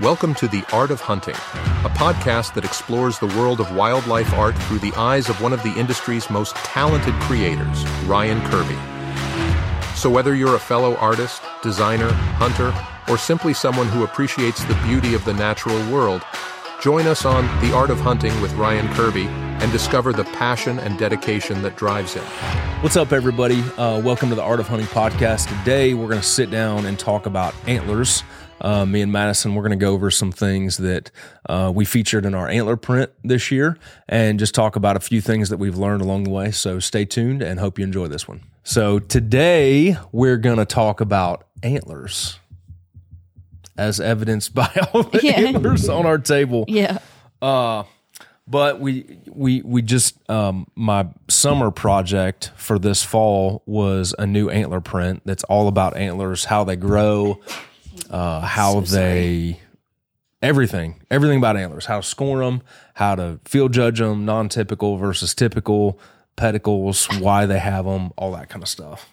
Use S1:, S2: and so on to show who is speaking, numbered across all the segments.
S1: Welcome to The Art of Hunting, a podcast that explores the world of wildlife art through the eyes of one of the industry's most talented creators, Ryan Kirby. So, whether you're a fellow artist, designer, hunter, or simply someone who appreciates the beauty of the natural world, join us on The Art of Hunting with Ryan Kirby and discover the passion and dedication that drives him.
S2: What's up, everybody? Uh, welcome to the Art of Hunting podcast. Today, we're going to sit down and talk about antlers. Uh, me and Madison, we're going to go over some things that uh, we featured in our antler print this year and just talk about a few things that we've learned along the way. So stay tuned and hope you enjoy this one. So today, we're going to talk about antlers as evidenced by all the
S3: Yeah.
S2: antlers on our table.
S3: Yeah.
S2: Uh, but we we we just um, my summer project for this fall was a new antler print that's all about antlers, how they grow, uh, how they everything everything about antlers, how to score them, how to field judge them, non typical versus typical, pedicles, why they have them, all that kind of stuff.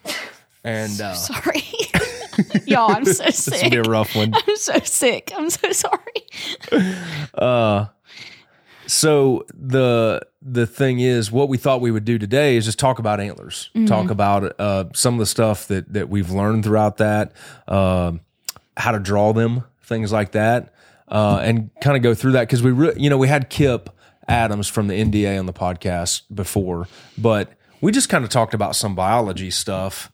S2: And uh,
S3: Sorry. Y'all, I'm so sick.
S2: this will be a rough one.
S3: I'm so sick. I'm so sorry.
S2: Uh, so the the thing is, what we thought we would do today is just talk about antlers, talk about uh, some of the stuff that that we've learned throughout that, um, how to draw them, things like that, uh, and kind of go through that because we, re- you know, we had Kip Adams from the NDA on the podcast before, but we just kind of talked about some biology stuff,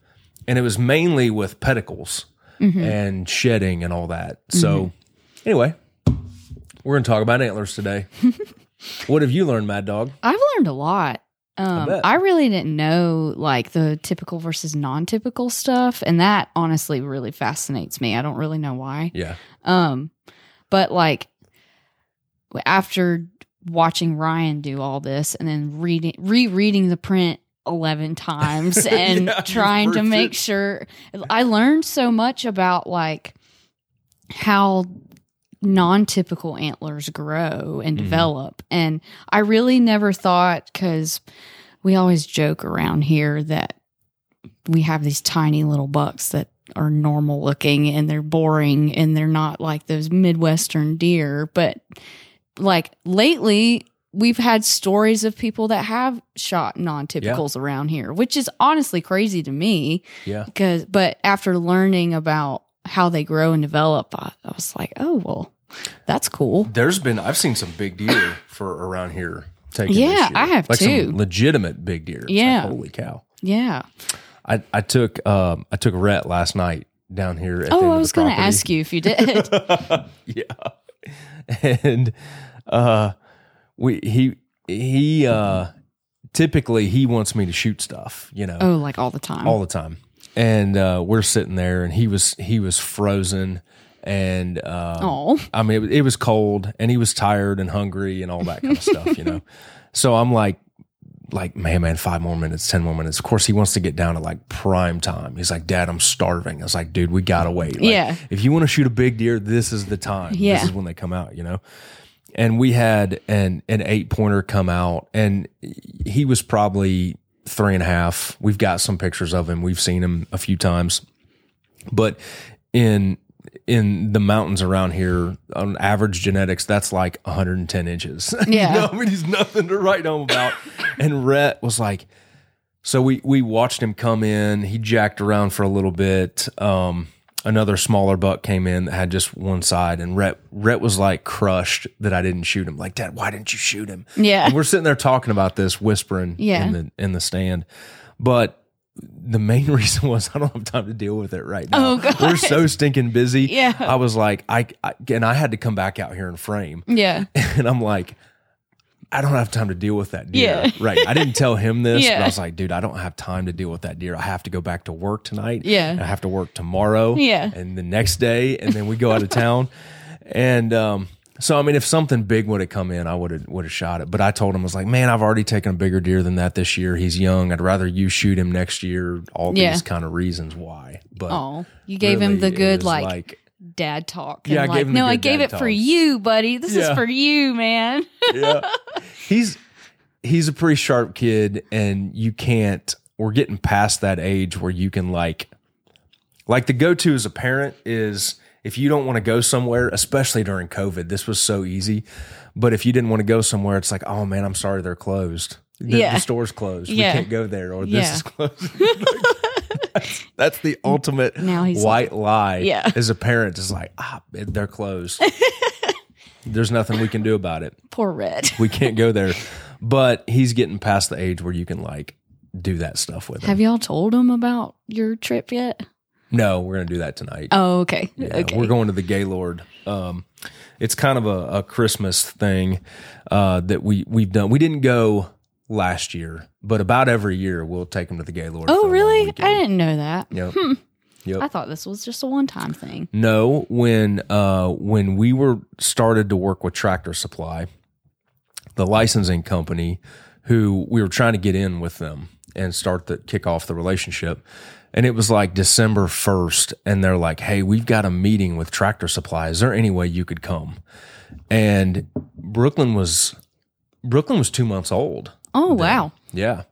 S2: and it was mainly with pedicles and shedding and all that. So anyway, we're going to talk about antlers today. what have you learned, Mad Dog?
S3: I've learned a lot. Um,
S2: bet.
S3: I, really didn't know like the typical versus non-typical stuff, and that honestly really fascinates me. I don't really know why.
S2: Yeah.
S3: Um, but like after watching Ryan do all this and then reading rereading the print 11 times and
S2: Yeah,
S3: trying to make
S2: heard
S3: sure I learned so much about like how non-typical antlers grow and
S2: Mhm.
S3: develop and I really never thought cuz we always joke around here that we have these tiny little bucks that are normal looking and they're boring and they're not like those midwestern deer but like lately we've had stories of people that have shot non-typicals around here which is honestly crazy to me
S2: Yeah.
S3: because but after learning about how they grow and develop I, I was like oh well that's cool
S2: There's been I've seen some big deer for around here. Taken
S3: Yeah. I have
S2: like
S3: too.
S2: Some legitimate big deer. It's like,
S3: Yeah.
S2: holy cow!
S3: yeah
S2: I I took um I took a Rhett last night down here. At
S3: oh i was going to ask you if you did
S2: yeah, and uh, we he he uh typically he wants me to shoot stuff. You know,
S3: oh like all the time
S2: all the time. And uh, we're sitting there, and he was he was frozen, and uh,
S3: oh
S2: I mean, it, it was cold, and he was tired and hungry, and all that kind of stuff, you know. So I'm like, like, man, man, five more minutes, ten more minutes. Of course, he wants to get down to like prime time. He's like, Dad, I'm starving. I was like, dude, we gotta wait. Like,
S3: Yeah.
S2: If you want to shoot a big deer, this is the time.
S3: Yeah.
S2: This is when they come out, you know. And we had an an eight pointer come out, and he was probably three and a half. We've got some pictures of him. We've seen him a few times, but in in the mountains around here, on average genetics, that's like 110 inches.
S3: Yeah.
S2: you know, I mean, he's nothing to write home about. and Rhett was like, so we we watched him come in. He jacked around for a little bit. Um, another smaller buck came in that had just one side, and Rhett Rhett was like crushed that I didn't shoot him. Like, Dad, why didn't you shoot him?
S3: yeah
S2: And we're sitting there talking about this, whispering
S3: Yeah.
S2: in the in the stand. But the main reason was I don't have time to deal with it right now.
S3: Oh, God.
S2: We're so stinking busy.
S3: Yeah.
S2: I was like, I, I and I had to come back out here and frame,
S3: yeah
S2: and I'm like. I don't have time to deal with that deer.
S3: Yeah.
S2: Right. I didn't tell him this, but I was like, dude, I don't have time to deal with that deer. I have to go back to work tonight.
S3: Yeah.
S2: and I have to work tomorrow.
S3: Yeah.
S2: And the next day, and then we go out of town. And um, so I mean, if something big would have come in, I would have would have shot it. But I told him I was like, man, I've already taken a bigger deer than that this year. He's young. I'd rather you shoot him next year. All
S3: Yeah.
S2: these kind of reasons why. But
S3: oh you gave him the good
S2: was
S3: like, dad talk
S2: Yeah, I
S3: and
S2: gave
S3: like
S2: him the
S3: no i gave it for you buddy this
S2: Yeah.
S3: is for you man
S2: yeah. He's he's a pretty sharp kid, and you can't. We're getting past that age where you can like, like the go to as a parent is if you don't want to go somewhere, especially during COVID, this was so easy. But if you didn't want to go somewhere, it's like, oh man, I'm sorry, they're closed. The,
S3: Yeah.
S2: the store's closed.
S3: Yeah.
S2: We can't go there, or this
S3: Yeah.
S2: is closed. that's, that's the ultimate
S3: Now he's
S2: white lie.
S3: Yeah.
S2: as a parent, is like, ah, they're closed. There's nothing we can do about it.
S3: Poor Rhett.
S2: We can't go there. But he's getting past the age where you can like do that stuff with him.
S3: Have y'all told him about your trip yet?
S2: No, we're gonna do that tonight.
S3: Oh, okay.
S2: Yeah,
S3: okay.
S2: We're going to the Gaylord. Um, it's kind of a, a Christmas thing uh, that we we've done. We didn't go last year, but about every year we'll take them to the Gaylord.
S3: oh, really? I didn't know that.
S2: Yep. Yep.
S3: I thought this was just a one time thing.
S2: No, when uh, when we were started to work with Tractor Supply, the licensing company, who we were trying to get in with them and start the kick off the relationship, and it was like December first, and they're like, "Hey, we've got a meeting with Tractor Supply. Is there any way you could come?" And Brooklyn was Brooklyn was two months old.
S3: Oh, wow.
S2: Yeah.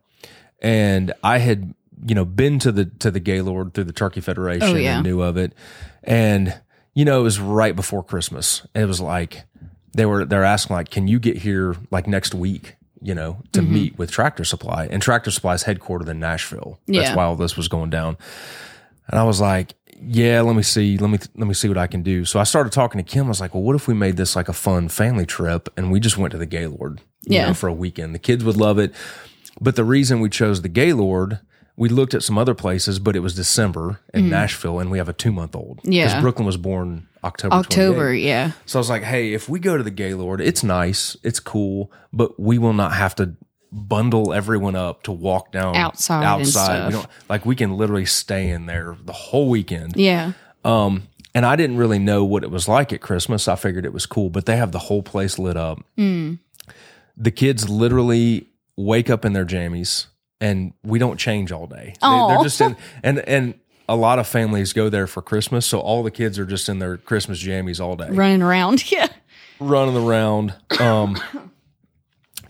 S2: And I had, you know, been to the to the Gaylord through the Turkey Federation
S3: Oh, yeah.
S2: and knew of it. And, you know, it was right before Christmas. It was like they were they're asking like, can you get here like next week, you know, to
S3: Mm-hmm.
S2: meet with Tractor Supply? And Tractor Supply is headquartered in Nashville.
S3: Yeah.
S2: That's why all this was going down. And I was like, yeah, let me see, let me let me see what I can do. So I started talking to Kim. I was like, well, what if we made this like a fun family trip and we just went to the Gaylord, you
S3: Yeah.
S2: know, for a weekend. The kids would love it. But the reason we chose the Gaylord, we looked at some other places, but it was December in Nashville, and we have a two month old.
S3: Yeah.
S2: because Brooklyn was born October.
S3: October,
S2: 28th.
S3: yeah.
S2: So I was like, hey, if we go to the Gaylord, it's nice, it's cool, but we will not have to bundle everyone up to walk down
S3: Outside
S2: Outside, we don't like we can literally stay in there the whole weekend.
S3: Yeah.
S2: Um, and I didn't really know what it was like at Christmas. I figured it was cool, but they have the whole place lit up. The kids literally wake up in their jammies, and we don't change all day. They, they're just in, and and a lot of families go there for Christmas, so all the kids are just in their Christmas jammies all day,
S3: Running around. Yeah.
S2: running around. Um,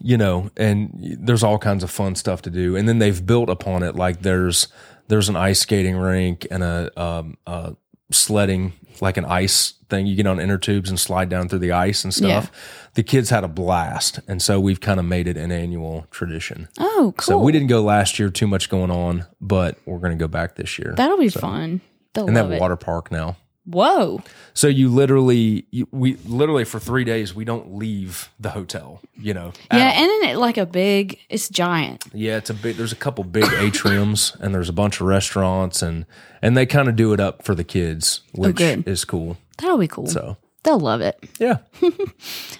S2: you know, and there's all kinds of fun stuff to do. And then they've built upon it. Like there's there's an ice skating rink and a um, uh, sledding, like an ice thing. You get on inner tubes and slide down through the ice and stuff. The kids had a blast, and so we've kind of made it an annual tradition.
S3: Oh, cool.
S2: So we didn't go last year, too much going on, but we're going to go back this year.
S3: That'll be fun. They'll
S2: and they
S3: love
S2: have a
S3: it.
S2: water park now.
S3: Whoa.
S2: So you literally, you, we literally for three days we don't leave the hotel. You know.
S3: Yeah,
S2: all.
S3: and then it like a big, it's giant.
S2: yeah. It's a big. There's a couple big atriums and there's a bunch of restaurants and and they kind of do it up for the kids, oh, which
S3: Oh,
S2: is cool.
S3: That'll be cool.
S2: So
S3: They'll love it.
S2: yeah.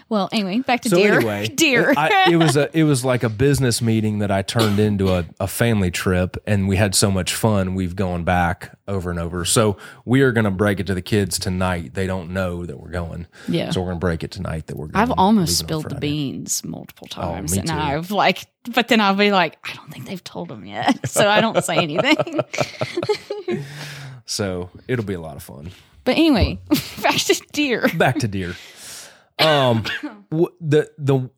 S3: Well, anyway, back to
S2: So
S3: deer.
S2: anyway,
S3: deer.
S2: I, it was a it was like a business meeting that I turned into a, a family trip, and we had so much fun. We've gone back over and over. So we are going to break it to the kids tonight. They don't know that we're going.
S3: Yeah.
S2: So we're going to break it tonight that we're. going
S3: I've almost spilled the beans multiple oh, times,
S2: me
S3: and
S2: too.
S3: I've like, but then I'll be like, I don't think they've told them yet, so I don't say anything.
S2: So it'll be a lot of fun.
S3: But anyway, back to deer.
S2: Back to deer. Um, w- the the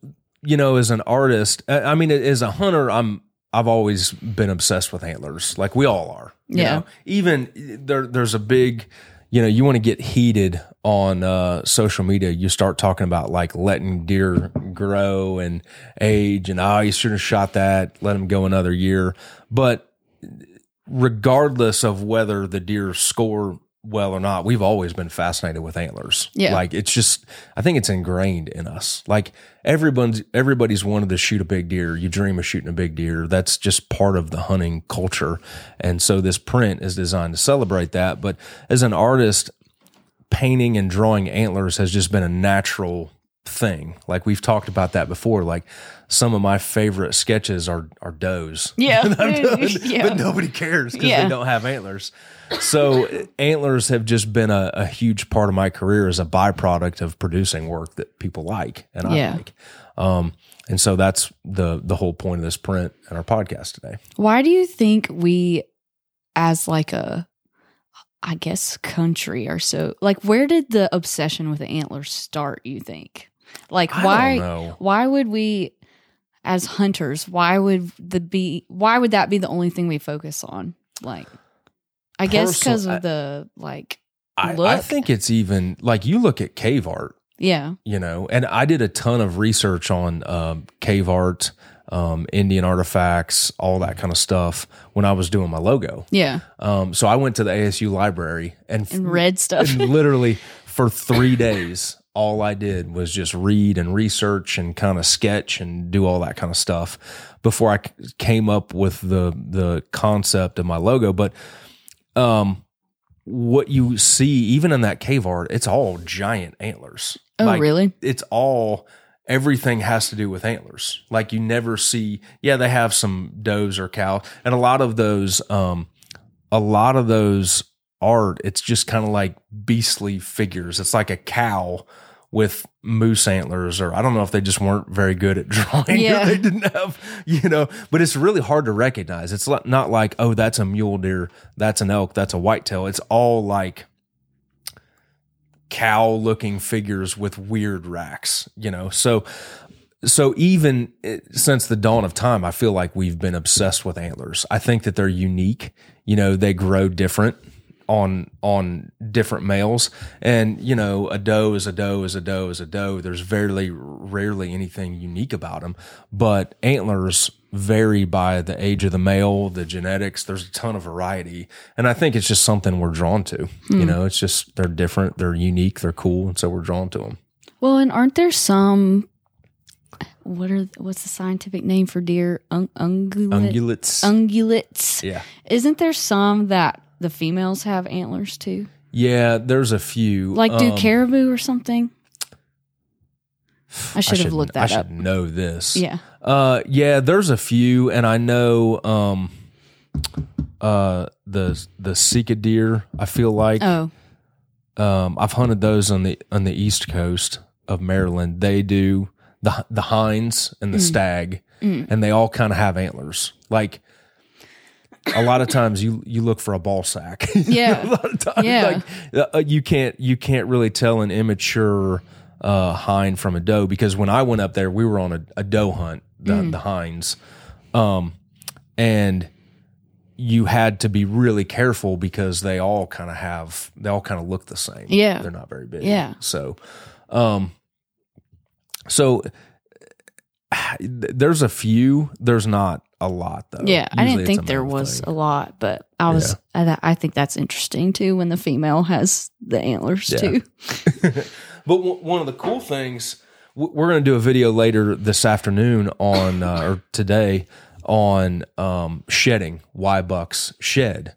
S2: you know as an artist, I I mean as a hunter, I'm I've always been obsessed with antlers, like we all are. you
S3: Yeah.
S2: know? Even there, there's a big, you know, you want to get heated on uh, social media. You start talking about like letting deer grow and age, and oh, you should have shot that. Let them go another year, but regardless of whether the deer score well or not, we've always been fascinated with antlers.
S3: Yeah.
S2: Like it's just I think it's ingrained in us. Like everyone's everybody's wanted to shoot a big deer. You dream of shooting a big deer. That's just part of the hunting culture. And so this print is designed to celebrate that. But as an artist, painting and drawing antlers has just been a natural thing. Like we've talked about that before. Like some of my favorite sketches are are does.
S3: Yeah,
S2: yeah. But nobody cares because
S3: Yeah.
S2: they don't have antlers. So antlers have just been a, a huge part of my career as a byproduct of producing work that people like and I
S3: Yeah.
S2: like. Um, and so that's the the whole point of this print and our podcast today.
S3: Why do you think we, as like a, I guess, country or so, like, where did the obsession with the antlers start? You think, like, why? Why would we, as hunters, why would the be? Why would that be the only thing we focus on? Like, I guess because of the like
S2: I,
S3: look.
S2: I think it's even like you look at cave art,
S3: yeah.
S2: you know, and I did a ton of research on um, cave art, um, Indian artifacts, all that kind of stuff when I was doing my logo.
S3: Yeah.
S2: Um, so I went to the ASU library and,
S3: And read stuff.
S2: and literally for three days, all I did was just read and research and kind of sketch and do all that kind of stuff before I c- came up with the the concept of my logo. But um, what you see, even in that cave art, it's all giant antlers.
S3: Oh, really?
S2: It's all everything has to do with antlers. Like you never see. Yeah, they have some does or cows, and a lot of those. Um, a lot of those art, it's just kind of like beastly figures. It's like a cow with moose antlers, or I don't know if they just weren't very good at drawing.
S3: Yeah.
S2: they didn't have, you know, but it's really hard to recognize. It's not like, oh, that's a mule deer, that's an elk, that's a whitetail. It's all like cow looking figures with weird racks, you know. So so even eh, since the dawn of time, I feel like we've been obsessed with antlers. I think that they're unique. You know, they grow different on on different males, and you know, a doe is a doe is a doe is a doe. There's very rarely anything unique about them, but antlers vary by the age of the male, the genetics. There's a ton of variety, and I think it's just something we're drawn to. You hmm. know, it's just they're different, they're unique, they're cool, and so we're drawn to them.
S3: Well, and aren't there some? What are what's the scientific name for deer? Un- ungulate,
S2: Ungulates,
S3: ungulates.
S2: yeah.
S3: Isn't there some that the females have antlers too?
S2: Yeah, there's a few.
S3: Like do
S2: Um,
S3: caribou or something? I should have looked
S2: I
S3: that up.
S2: should know this.
S3: Yeah.
S2: Uh, yeah. There's a few, and I know um, uh, the the Sika deer. I feel like
S3: Oh,
S2: um, I've hunted those on the on the east coast of Maryland. They do the the hinds and the stag, and they all kind of have antlers. Like a lot of times, you you look for a ball sack.
S3: Yeah.
S2: a lot of times,
S3: Yeah.
S2: like uh, you can't you can't really tell an immature uh, hind from a doe because when I went up there, we were on a, a doe hunt, the the hinds, um, and you had to be really careful because they all kind of have they all kind of look the same.
S3: Yeah.
S2: they're not very big.
S3: Yeah.
S2: so, um, so there's a few. There's not a lot though.
S3: yeah. I
S2: Usually
S3: didn't think there was
S2: thing.
S3: a lot, but I was. I, I think that's interesting too when the female has the antlers
S2: Yeah.
S3: too.
S2: But w- one of the cool things, w- we're going to do a video later this afternoon on, uh, or today on um, shedding, why bucks shed.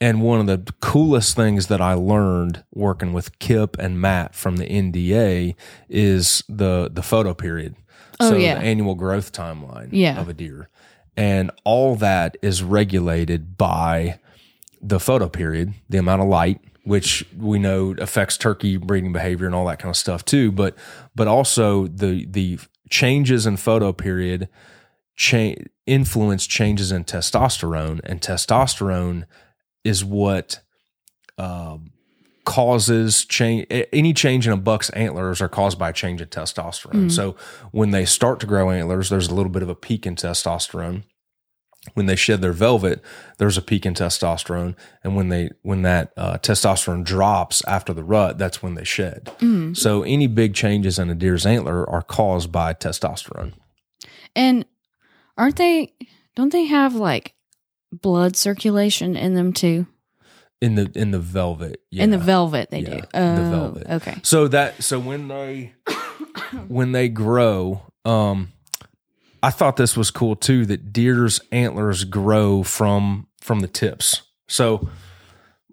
S2: And one of the coolest things that I learned working with Kip and Matt from the NDA is the the photo period.
S3: Oh,
S2: so
S3: yeah.
S2: the annual growth timeline
S3: Yeah.
S2: of a deer. And all that is regulated by the photo period, the amount of light, which we know affects turkey breeding behavior and all that kind of stuff too. But but also the the changes in photo period cha- influence changes in testosterone, and testosterone is what um, causes change. Any change in a buck's antlers are caused by a change in testosterone. So when they start to grow antlers, there's a little bit of a peak in testosterone when they shed their velvet, there's a peak in testosterone, and when they when that uh, testosterone drops after the rut, that's when they shed. So any big changes in a deer's antler are caused by testosterone.
S3: And aren't they? Don't they have like blood circulation in them too?
S2: In the in the velvet, yeah.
S3: In the velvet, they
S2: Yeah,
S3: do.
S2: the
S3: Oh,
S2: velvet.
S3: Okay.
S2: So that so when they when they grow, um, I thought this was cool too. That deer's antlers grow from from the tips. So,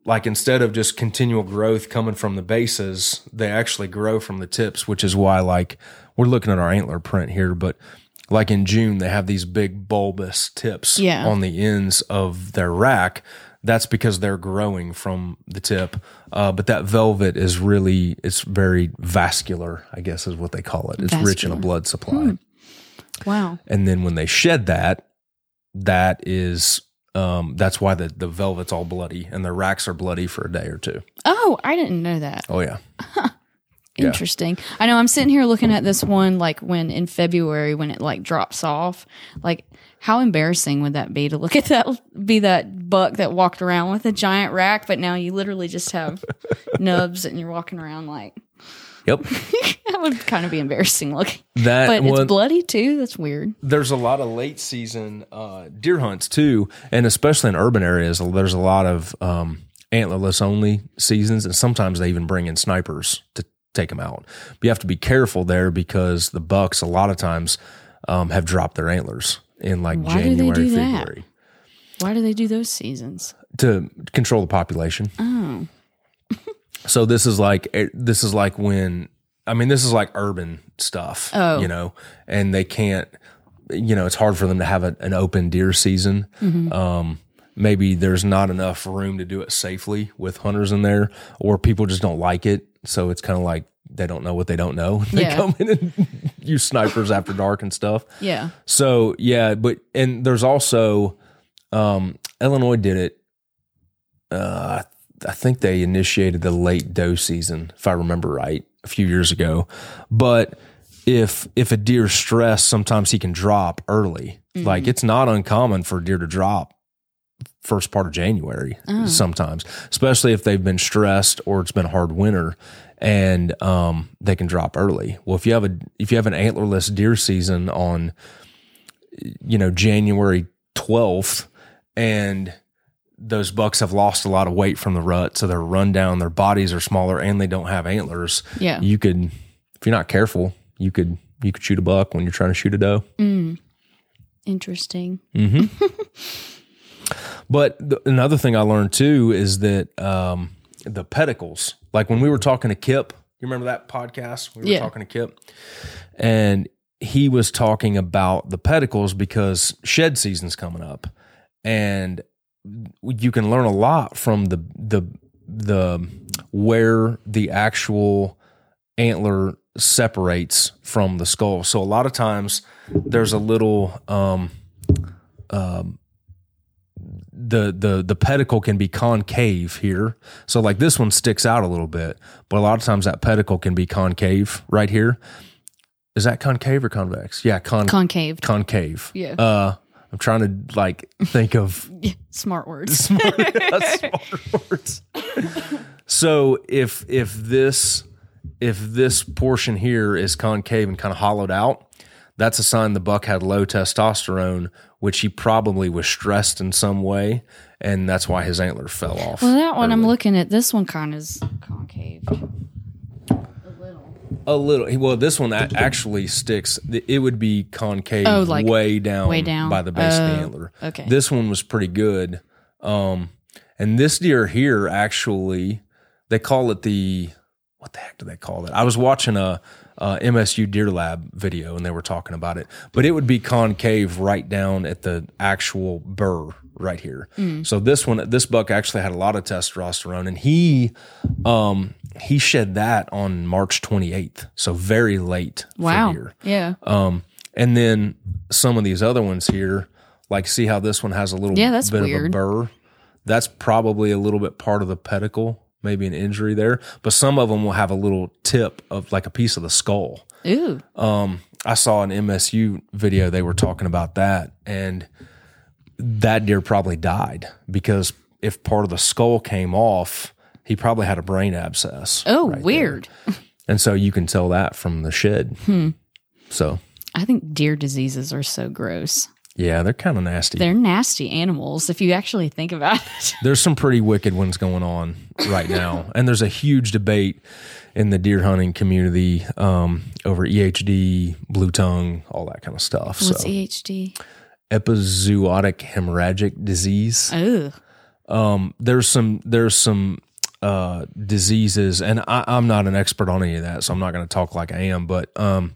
S2: like instead of just continual growth coming from the bases, they actually grow from the tips, which is why like we're looking at our antler print here, but like in June they have these big bulbous tips
S3: Yeah.
S2: on the ends of their rack. That's because they're growing from the tip. Uh, but that velvet is really it's very vascular, I guess is what they call it. It's rich in a blood supply.
S3: Wow.
S2: And then when they shed that, that is um, that's why the, the velvet's all bloody and the racks are bloody for a day or two.
S3: Oh, I didn't know that.
S2: Oh yeah.
S3: Interesting. I know I'm sitting here looking at this one like when in February when it like drops off. Like how embarrassing would that be to look at that be that buck that walked around with a giant rack, but now you literally just have nubs and you're walking around like
S2: Yep.
S3: that would kind of be embarrassing looking.
S2: That
S3: But
S2: one,
S3: it's bloody too. That's weird.
S2: there's a lot of late season uh, deer hunts too, and especially in urban areas, there's a lot of um, antlerless only seasons, and sometimes they even bring in snipers to take them out. But you have to be careful there because the bucks a lot of times um, have dropped their antlers in like
S3: Why do they
S2: January,
S3: do that?
S2: February
S3: Why do they do those seasons?
S2: to control the population.
S3: Oh.
S2: So this is like eh, this is like when I mean this is like urban stuff,
S3: Oh.
S2: you know, and they can't, you know, it's hard for them to have a, an open deer season.
S3: Mm-hmm.
S2: Um, maybe there's not enough room to do it safely with hunters in there, or people just don't like it. So it's kind of like they don't know what they don't know. They
S3: Yeah.
S2: come in and use snipers after dark and stuff.
S3: Yeah.
S2: So yeah, but and there's also um, Illinois did it. Uh, I think they initiated the late doe season, if I remember right, a few years ago. But if if a deer's stressed, sometimes he can drop early. Like it's not uncommon for a deer to drop first part of January sometimes, especially if they've been stressed or it's been a hard winter and um, they can drop early. Well, if you have a if you have an antlerless deer season on you know January 12th and those bucks have lost a lot of weight from the rut so they're run down their bodies are smaller and they don't have antlers
S3: Yeah.
S2: you could if you're not careful you could you could shoot a buck when you're trying to shoot a doe
S3: Interesting.
S2: But the, another thing I learned too is that um, the pedicles, like when we were talking to Kip, you remember that podcast? We were
S3: Yeah.
S2: talking to Kip, and he was talking about the pedicles because shed season's coming up, and you can learn a lot from the the the where the actual antler separates from the skull. So a lot of times there's a little um, the the the pedicle can be concave here. So like this one sticks out a little bit, but a lot of times that pedicle can be concave right here. Is that concave or convex? Yeah, con
S3: Concave.
S2: concave.
S3: Yeah.
S2: Uh I'm trying to like think of
S3: Smart words.
S2: smart, smart words. So if if this if this portion here is concave and kind of hollowed out, that's a sign the buck had low testosterone, which he probably was stressed in some way, and that's why his antler fell off.
S3: Well, that one I'm looking at. This one kind of is concave.
S2: a little. A little. Well, this one a- actually sticks. It would be concave,
S3: Oh, like
S2: way down,
S3: way down?
S2: by the base of the
S3: Oh,
S2: antler.
S3: okay.
S2: This one was pretty good. Um, and this deer here actually, they call it the what the heck do they call it? I was watching a, a MSU Deer Lab video and they were talking about it, but it would be concave right down at the actual burr right here.
S3: Mm.
S2: So this one, this buck actually had a lot of testosterone, and he, um, he shed that on March 28th, so very late
S3: Wow.
S2: for deer.
S3: Yeah.
S2: Um, and then some of these other ones here, like see how this one has a little
S3: Yeah, that's
S2: bit
S3: weird.
S2: of a burr. That's probably a little bit part of the pedicle, maybe an injury there. But some of them will have a little tip of like a piece of the skull.
S3: Ooh.
S2: Um, I saw an MSU video they were talking about that, and that deer probably died because if part of the skull came off, he probably had a brain abscess.
S3: Oh,
S2: right there.
S3: weird.
S2: And so you can tell that from the shed.
S3: Hmm.
S2: So
S3: I think deer diseases are so gross.
S2: Yeah, they're kind of nasty.
S3: They're nasty animals if you actually think about it.
S2: there's some pretty wicked ones going on right now, and there's a huge debate in the deer hunting community um, over EHD, blue tongue, all that kind of stuff.
S3: What's
S2: so
S3: EHD?
S2: epizootic hemorrhagic disease.
S3: Oh,
S2: Um, there's some there's some uh, diseases, and I, I'm not an expert on any of that, so I'm not going to talk like I am. But um,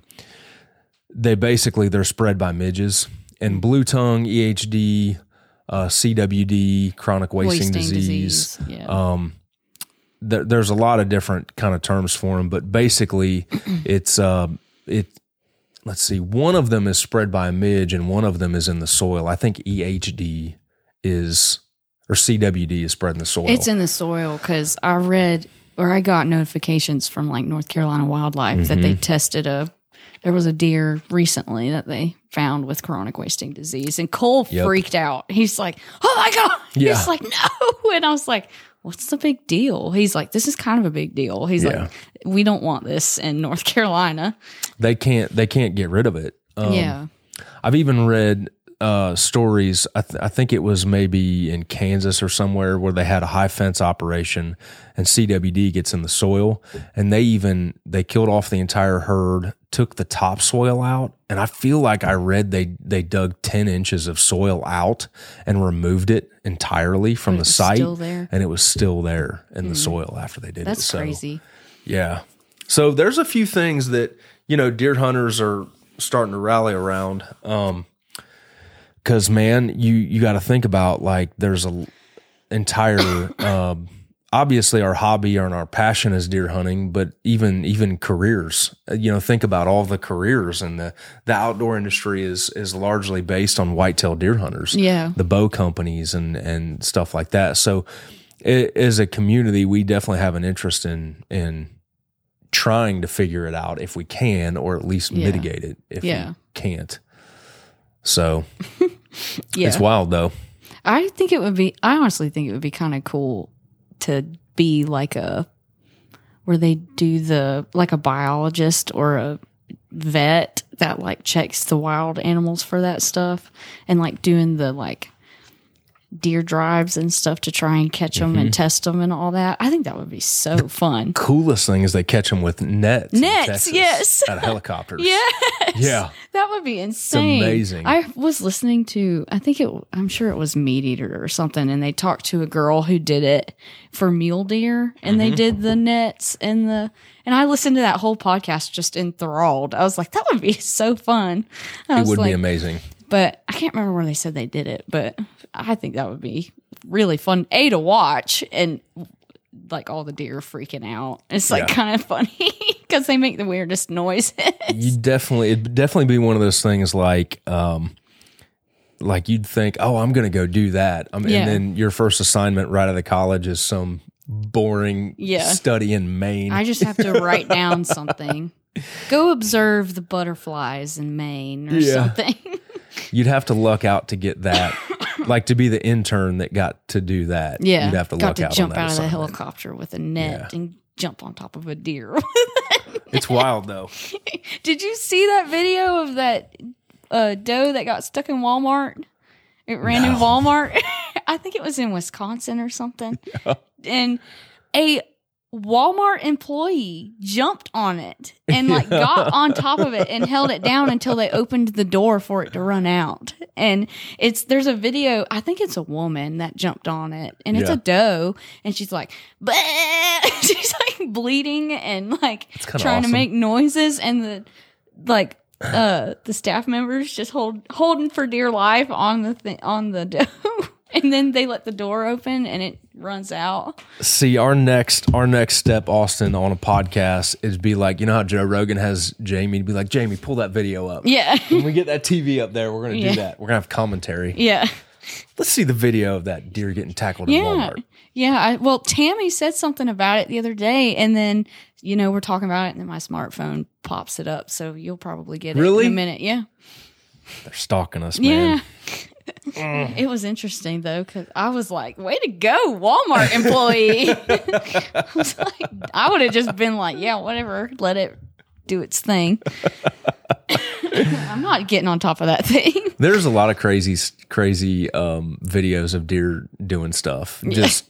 S2: they basically they're spread by midges, and blue tongue, EHD, uh, CWD, chronic wasting,
S3: wasting
S2: disease.
S3: disease. Yeah.
S2: Um, there, there's a lot of different kind of terms for them, but basically, it's uh, it. Let's see. One of them is spread by a midge, and one of them is in the soil. I think EHD is or CWD is spread in the soil.
S3: It's in the soil because I read or I got notifications from like North Carolina Wildlife that they tested a. There was a deer recently that they found with chronic wasting disease, and Cole
S2: Yep.
S3: freaked out. He's like, "Oh my god!"
S2: Yeah.
S3: He's like, "No!" And I was like, "What's the big deal?" He's like, "This is kind of a big deal." He's
S2: Yeah.
S3: like, "We don't want this in North Carolina."
S2: They can't they can't get rid of it. Um,
S3: yeah,
S2: I've even read uh, stories. I, th- I think it was maybe in Kansas or somewhere where they had a high fence operation, and CWD gets in the soil, and they even they killed off the entire herd, took the topsoil out, and I feel like I read they they dug ten inches of soil out and removed it entirely from the site,
S3: still there?
S2: and it was still there in the soil after they did it.
S3: that's
S2: So,
S3: crazy.
S2: yeah. So there's a few things that, you know, deer hunters are starting to rally around. Um, cause man, you, you got to think about like there's a entire, um, obviously our hobby and our passion is deer hunting, but even, even careers, Uh, you know, think about all the careers and the, the outdoor industry is, is largely based on whitetail deer hunters
S3: Yeah,
S2: the bow companies and and stuff like that. So, i as a community, we definitely have an interest in in trying to figure it out if we can, or at least
S3: Yeah.
S2: mitigate it if
S3: Yeah.
S2: we can't. So
S3: yeah.
S2: it's wild though.
S3: I think it would be. I honestly think it would be kind of cool to be like a where they do the like a biologist or a vet that like checks the wild animals for that stuff and like doing the like deer drives and stuff to try and catch them
S2: Mm-hmm.
S3: and test them and all that. I think that would be so fun.
S2: Coolest thing is they catch them with nets.
S3: Nets, yes.
S2: out of helicopters.
S3: Yes.
S2: Yeah.
S3: That would be insane.
S2: amazing.
S3: I was listening to, I think it, I'm sure it was Meat Eater or something, and they talked to a girl who did it for mule deer, and
S2: Mm-hmm.
S3: they did the nets and the, and I listened to that whole podcast just enthralled. I was like, that would be so fun.
S2: It would
S3: like,
S2: be amazing.
S3: but I can't remember where they said they did it, but I think that would be really fun. A to watch and like all the deer freaking out. It's like
S2: Yeah.
S3: kind of funny because they make the weirdest noises.
S2: you definitely it'd definitely be one of those things like um like you'd think oh i'm gonna go do that um,
S3: Yeah.
S2: and then your first assignment right out of college is some boring
S3: Yeah.
S2: study in maine
S3: I just have to write down something. Go observe the butterflies in Maine or
S2: Yeah.
S3: something.
S2: you'd have to luck out to get that like to be the intern that got to do that
S3: Yeah.
S2: you'd have to
S3: Got
S2: luck
S3: to
S2: out
S3: jump
S2: on that
S3: out of the helicopter with a net and jump on top of a deer.
S2: it's wild though
S3: Did you see that video of that uh, doe that got stuck in Walmart? It ran in Walmart. I think it was in Wisconsin or something. And a Walmart employee jumped on it and like got on top of it and held it down until they opened the door for it to run out. And it's there's a video, I think it's a woman that jumped on it and it's
S2: Yeah.
S3: a doe and she's like she's like bleeding and like trying to make noises and the like uh the staff members just hold holding for dear life on the thing on the doe and then they let the door open and it runs out.
S2: See our next our next step austin on a podcast is be like you know how joe rogan has jamie to be like jamie pull that video up.
S3: Yeah.
S2: When we get that tv up there we're gonna
S3: Yeah.
S2: do that. We're gonna have commentary.
S3: Yeah.
S2: Let's see the video of that deer getting tackled in
S3: yeah.
S2: Walmart.
S3: yeah I, well tammy said something about it the other day and then you know we're talking about it and then my smartphone pops it up so you'll probably get it
S2: Really?
S3: in a minute. Yeah.
S2: They're stalking us,
S3: yeah
S2: man.
S3: it was interesting though because I was like, "Way to go, Walmart employee!" I was like, I would have just been like, "Yeah, whatever, let it do its thing." I'm not getting on top of that thing.
S2: There's a lot of crazy, crazy um, videos of deer doing stuff, just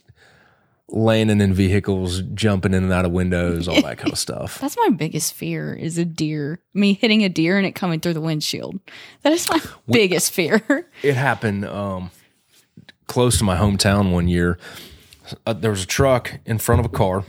S2: landing in vehicles, jumping in and out of windows, all that kind of stuff.
S3: That's my biggest fear is a deer. Me hitting a deer and it coming through the windshield. That is my biggest fear.
S2: It happened um, close to my hometown one year. Uh, there was a truck in front of a car,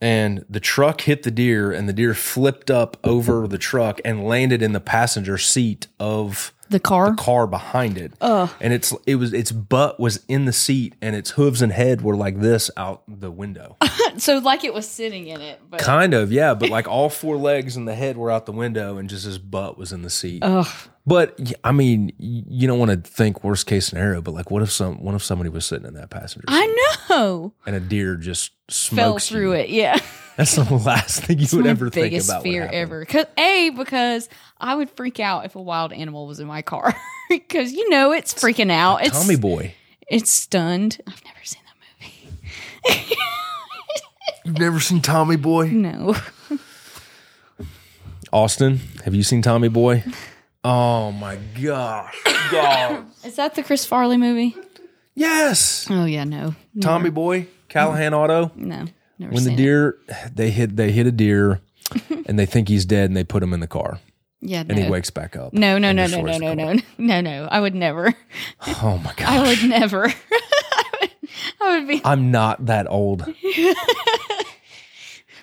S2: and the truck hit the deer, and the deer flipped up over the truck and landed in the passenger seat of
S3: The car.
S2: the car behind it. And it's it was its butt was in the seat and its hooves and head were like this out the window.
S3: So like it was sitting in it, but
S2: kind of, yeah, but like all four legs and the head were out the window and just his butt was in the seat.
S3: ugh,
S2: But I mean, you don't want to think worst case scenario, but like, what if some, what if somebody was sitting in that passenger seat
S3: I know.
S2: and a deer just
S3: Fell
S2: smokes
S3: through
S2: you?
S3: it. Yeah.
S2: That's the last thing you
S3: It's
S2: would ever think
S3: biggest
S2: about. would
S3: fear ever. Cause a because I would freak out if a wild animal was in my car because you know it's freaking out. It's
S2: Tommy boy,
S3: It's stunned. I've never seen that movie.
S2: you've never seen Tommy boy?
S3: No.
S2: Austin, have you seen Tommy boy? Oh my gosh, God.
S3: Is that the Chris Farley movie?
S2: yes,
S3: Oh yeah, no.
S2: Tommy boy, Callahan Auto.
S3: No. Never
S2: when the
S3: seen it.
S2: deer they hit they hit a deer and they think he's dead and they put him in the car
S3: Yeah, no.
S2: and he wakes back up.
S3: no, no,
S2: and
S3: no, no, no,
S2: destroys
S3: no,
S2: the
S3: no, no, no. I would never.
S2: Oh my
S3: god.
S2: I
S3: would never. I would be
S2: I'm not that old.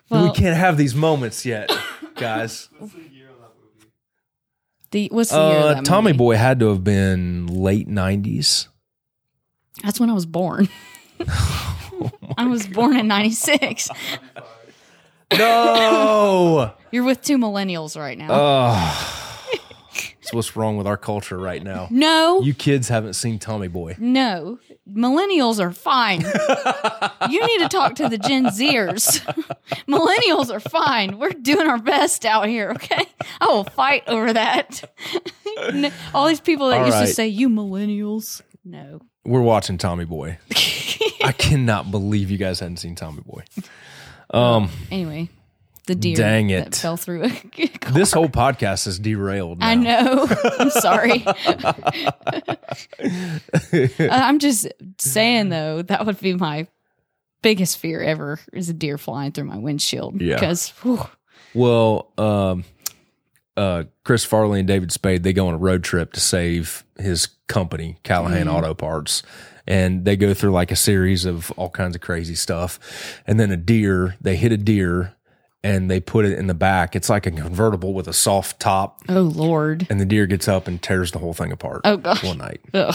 S2: we can't have these moments yet, guys.
S3: The what's the year of
S2: Uh,
S3: that
S2: Tommy
S3: movie?
S2: Boy had to have been late 90s.
S3: That's when I was born. I was born in '96.
S2: No.
S3: You're with two millennials right now.
S2: oh. What's wrong with our culture right now.
S3: no,
S2: You kids haven't seen Tommy Boy.
S3: no, millennials are fine. you need to talk to the Gen Zers. millennials are fine. We're doing our best out here. Okay, I will fight over that. All these people that
S2: All
S3: used
S2: right.
S3: to say you millennials. No,
S2: We're watching Tommy Boy. I cannot believe you guys hadn't seen Tommy Boy. Um,
S3: anyway, the deer
S2: Dang
S3: that
S2: it.
S3: fell through it.
S2: this whole podcast is derailed. Now.
S3: I know. I'm sorry. I'm just saying though, that would be my biggest fear ever is a deer flying through my windshield.
S2: Yeah.
S3: Because whew,
S2: Well, um, uh, Chris Farley and David Spade they go on a road trip to save his company, Callahan Auto Parts, and they go through like a series of all kinds of crazy stuff, and then a deer they hit a deer and they put it in the back. It's like a convertible with a soft top,
S3: oh Lord.
S2: and the deer gets up and tears the whole thing apart.
S3: Oh, gosh.
S2: one night.
S3: Ugh.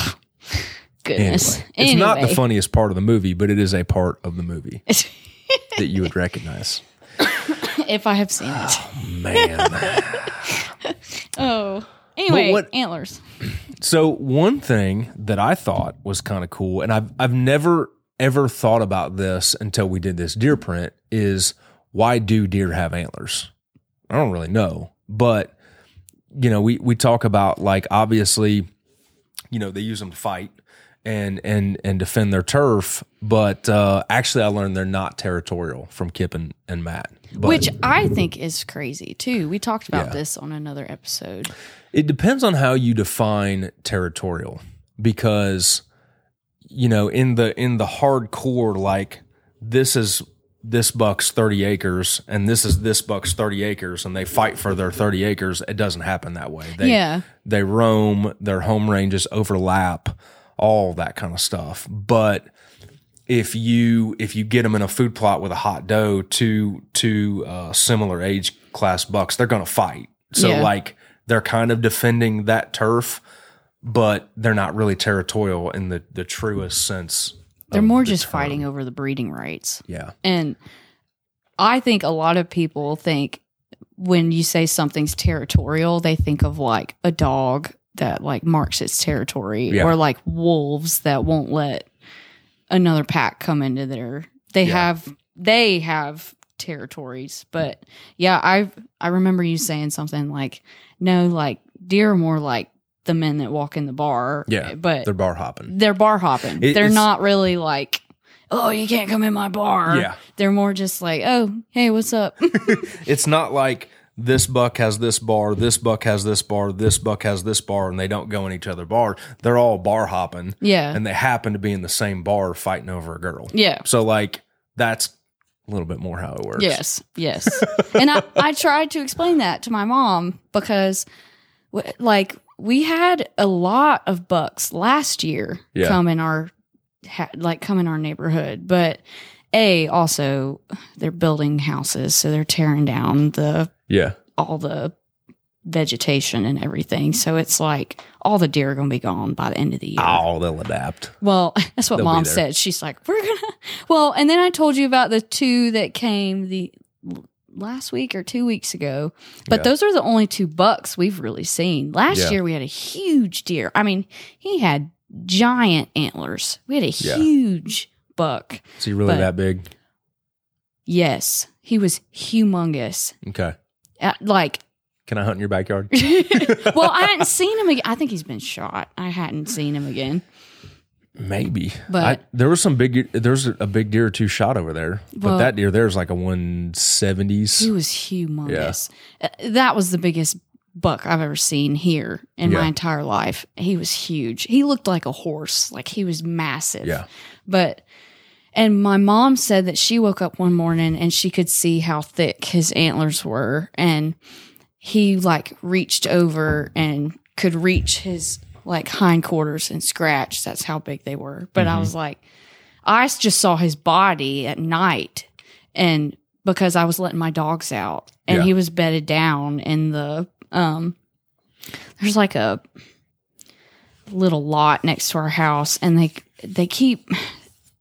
S2: Anyway,
S3: Goodness.
S2: it's not the funniest part of the movie, but it is a part of the movie that you would recognize.
S3: if I have seen it.
S2: Oh man.
S3: Oh. Anyway,
S2: what-
S3: antlers.
S2: So one thing that I thought was kind of cool, and I've I've never ever thought about this until we did this deer print, is why do deer have antlers? I don't really know, but you know, we we talk about like obviously, you know, they use them to fight and and and defend their turf, but uh, actually, I learned they're not territorial from Kip and, and Matt. But
S3: Which I think is crazy too. We talked about
S2: Yeah.
S3: this on another episode.
S2: It depends on how you define territorial because you know in the in the hardcore like this is this buck's 30 acres and this is this buck's 30 acres and they fight for their 30 acres it doesn't happen that way they
S3: Yeah.
S2: they roam their home ranges overlap all that kind of stuff but if you if you get them in a food plot with a hot doe to to uh, similar age class bucks they're going to fight so
S3: Yeah.
S2: like they're kind of defending that turf but they're not really territorial in the the truest sense
S3: They're more
S2: the
S3: just
S2: term.
S3: fighting over the breeding rights.
S2: yeah
S3: And I think a lot of people think when you say something's territorial, they think of like a dog that like marks its territory
S2: Yeah.
S3: or like wolves that won't let another pack come into their they
S2: Yeah.
S3: have they have territories. But yeah, I I remember you saying something like no, like deer are more like the men that walk in the bar.
S2: Yeah,
S3: But
S2: they're bar hopping
S3: they're bar hopping.
S2: It-
S3: they're not really like, oh, you can't come in my bar.
S2: Yeah.
S3: They're more just like, oh, hey, what's up?
S2: it's not like this buck has this bar, this buck has this bar, this buck has this bar, and they don't go in each other bar. They're all bar hopping.
S3: Yeah.
S2: And they happen to be in the same bar fighting over a girl.
S3: yeah.
S2: So like that's a little bit more how it works.
S3: Yes. Yes. and I, I tried to explain that to my mom because, like, we had a lot of bucks last year
S2: Yeah.
S3: come in our, ha- like, come in our neighborhood. But A, also, they're building houses. So they're tearing down the
S2: Yeah.
S3: all the vegetation and everything. So it's like all the deer are going to be gone by the end of the year.
S2: Oh, they'll adapt.
S3: Well, that's what
S2: They'll
S3: mom said. She's like, we're going to, well, and then I told you about the two that came the last week or two weeks ago. But
S2: Yeah.
S3: those are the only two bucks we've really seen. Last
S2: Yeah.
S3: year we had a huge deer. I mean, he had giant antlers. We had a
S2: Yeah.
S3: huge buck.
S2: Is he really
S3: But-
S2: that big?
S3: Yes, he was humongous.
S2: Okay.
S3: Uh, like,
S2: Can I hunt in your backyard?
S3: well, I hadn't seen him again. I think he's been shot. I hadn't seen him again.
S2: Maybe,
S3: But-
S2: I, there was some big. There's a big deer or two shot over there, but
S3: Well-
S2: that deer there's like a one seventies.
S3: He was humongous. Uh, That was the biggest buck I've ever seen here in
S2: Yeah.
S3: my entire life. He was huge. He looked like a horse. Like he was massive.
S2: Yeah,
S3: But and my mom said that she woke up one morning and she could see how thick his antlers were and he like reached over and could reach his like hindquarters and scratch. That's how big they were. But I was like I just saw his body at night and because I was letting my dogs out and
S2: Yeah.
S3: he was bedded down in the um there's like a little lot next to our house and they they keep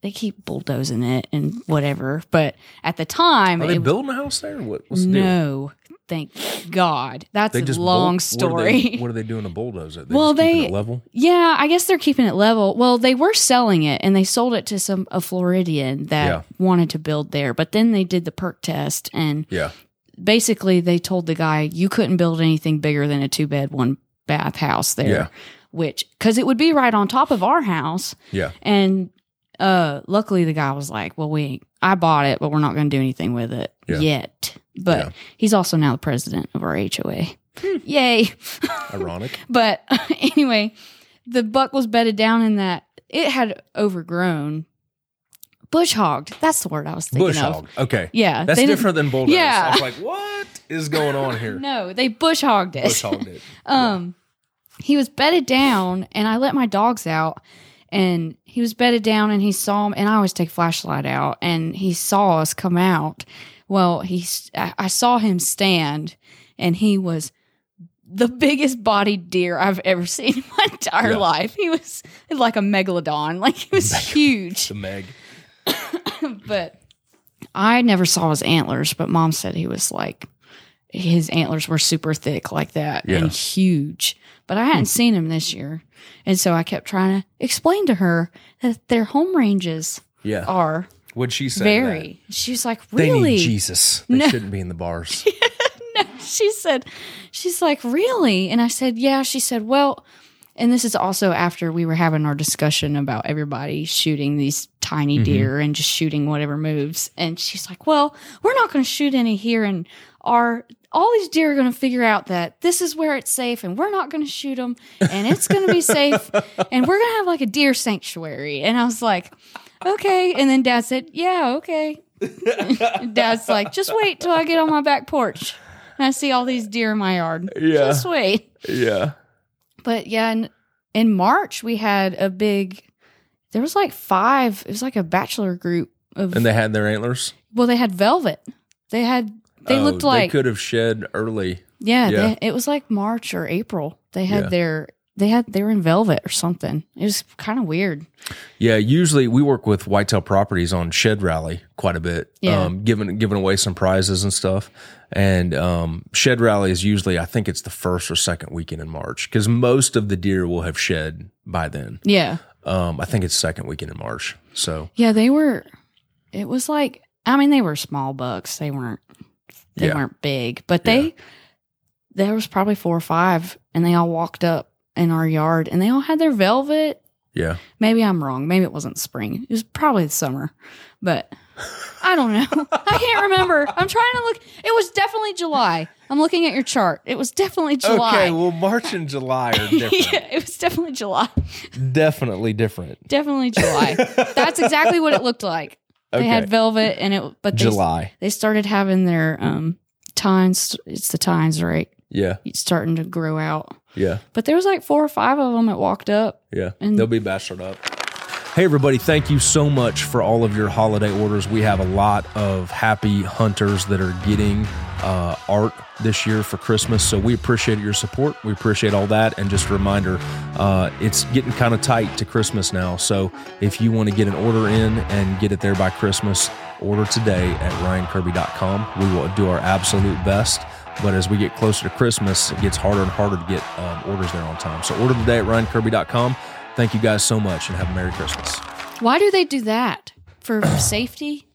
S3: they keep bulldozing it and whatever but at the time
S2: are they
S3: it-
S2: building a house there? What, what's the deal?
S3: no thank god that's a long
S2: bull-
S3: story
S2: What are, they, what are they doing to bulldoze it? They
S3: Well, they-
S2: level.
S3: yeah i guess they're keeping it level well they were selling it and they sold it to some a floridian that
S2: Yeah.
S3: wanted to build there but then they did the perk test and
S2: Yeah,
S3: basically they told the guy you couldn't build anything bigger than a two bed one bath house there
S2: Yeah.
S3: which because it would be right on top of our house
S2: yeah,
S3: and uh luckily the guy was like well we i bought it but we're not going to do anything with it
S2: Yeah.
S3: yet but
S2: Yeah.
S3: he's also now the president of our hoa yay
S2: ironic.
S3: but anyway the buck was bedded down in that it had overgrown bush hogged that's the word i was thinking
S2: Bush
S3: of
S2: hog. Okay,
S3: yeah
S2: that's different than bulldoze.
S3: Yeah.
S2: I was like, what is going on here?
S3: no they bush hogged it
S2: Bush hogged it.
S3: Um, he was bedded down, and I let my dogs out, and he was bedded down, and he saw him, and I always take flashlight out, and he saw us come out. Well, he's I saw him stand, and he was the biggest bodied deer I've ever seen in my entire
S2: Yeah.
S3: life. He was like a megalodon, like he was huge
S2: The Meg.
S3: but I never saw his antlers, but mom said he was like his antlers were super thick like that
S2: Yeah.
S3: and huge. But I hadn't seen him this year. And so I kept trying to explain to her that their home ranges
S2: Yeah.
S3: are
S2: What'd she say?
S3: very. She's like,
S2: that? They
S3: really?
S2: need Jesus. They
S3: No.
S2: shouldn't be in the bars.
S3: No, she said, she's like, really? And I said, yeah. She said, well, and this is also after we were having our discussion about everybody shooting these tiny
S2: Mm-hmm.
S3: deer and just shooting whatever moves. And she's like, well, we're not going to shoot any here. And our, all these deer are going to figure out that this is where it's safe and we're not going to shoot them and it's going to be safe. And we're going to have like a deer sanctuary. And I was like, okay. And then dad said, yeah, okay. Dad's like, just wait till I get on my back porch and I see all these deer in my yard.
S2: Yeah.
S3: Just wait.
S2: yeah.
S3: But yeah, in, in March we had a big. There was like five. It was like a bachelor group of.
S2: And they had their antlers.
S3: well, they had velvet. They had. They
S2: Oh,
S3: looked like
S2: they could have shed early.
S3: yeah.
S2: yeah.
S3: They, it was like March or April. They had
S2: Yeah.
S3: their. They had they were in velvet or something. It was kind of weird.
S2: Yeah, usually we work with Whitetail Properties on Shed Rally quite a bit,
S3: Yeah.
S2: um, giving giving away some prizes and stuff. And um, Shed Rally is usually, I think it's the first or second weekend in March because most of the deer will have shed by then.
S3: Yeah.
S2: Um, I think it's second weekend in March. So
S3: Yeah, they were. It was like I mean they were small bucks. They weren't. They
S2: Yeah.
S3: weren't big, but they. There was probably four or five, and they all walked up in our yard, and they all had their velvet.
S2: yeah,
S3: Maybe I'm wrong. Maybe it wasn't spring. It was probably the summer, but I don't know. I can't remember. I'm trying to look. It was definitely July. I'm looking at your chart. It was definitely July.
S2: Okay, well, March and July are different.
S3: yeah, it was definitely July.
S2: Definitely different.
S3: Definitely July. That's exactly what it looked like. They had velvet and it but they,
S2: July.
S3: they started having their um tines it's the tines right
S2: Yeah,
S3: starting to grow out
S2: yeah.
S3: but there was like four or five of them that walked up
S2: Yeah,
S3: And-
S2: they'll be bachelored up. Hey, everybody, thank you so much for all of your holiday orders. We have a lot of happy hunters that are getting uh, art this year for Christmas. So we appreciate your support. We appreciate all that. And just a reminder, uh, it's getting kind of tight to Christmas now. So if you want to get an order in and get it there by Christmas, order today at ryankirby.com. We will do our absolute best. But as we get closer to Christmas, it gets harder and harder to get um, orders there on time. So order today at ryankirby.com. Thank you guys so much and have a Merry Christmas.
S3: Why do they do that? For safety?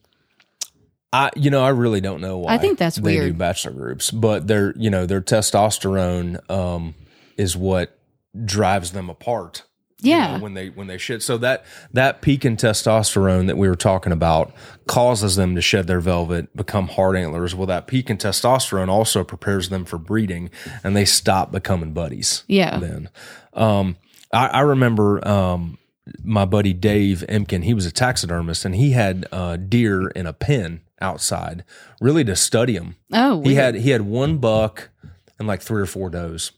S2: I, you know, I really don't know why.
S3: I think that's
S2: they do bachelor groups, but their, you know, their testosterone um, is what drives them apart. you
S3: Yeah.
S2: know, when they when they shit, so that that peak in testosterone that we were talking about causes them to shed their velvet, become hard antlers. Well, that peak in testosterone also prepares them for breeding, and they stop becoming buddies.
S3: Yeah.
S2: Then, um, I, I remember um, my buddy Dave Emkin. He was a taxidermist, and he had uh, deer in a pen outside, really to study them.
S3: Oh,
S2: He had he had one buck and like three or four does.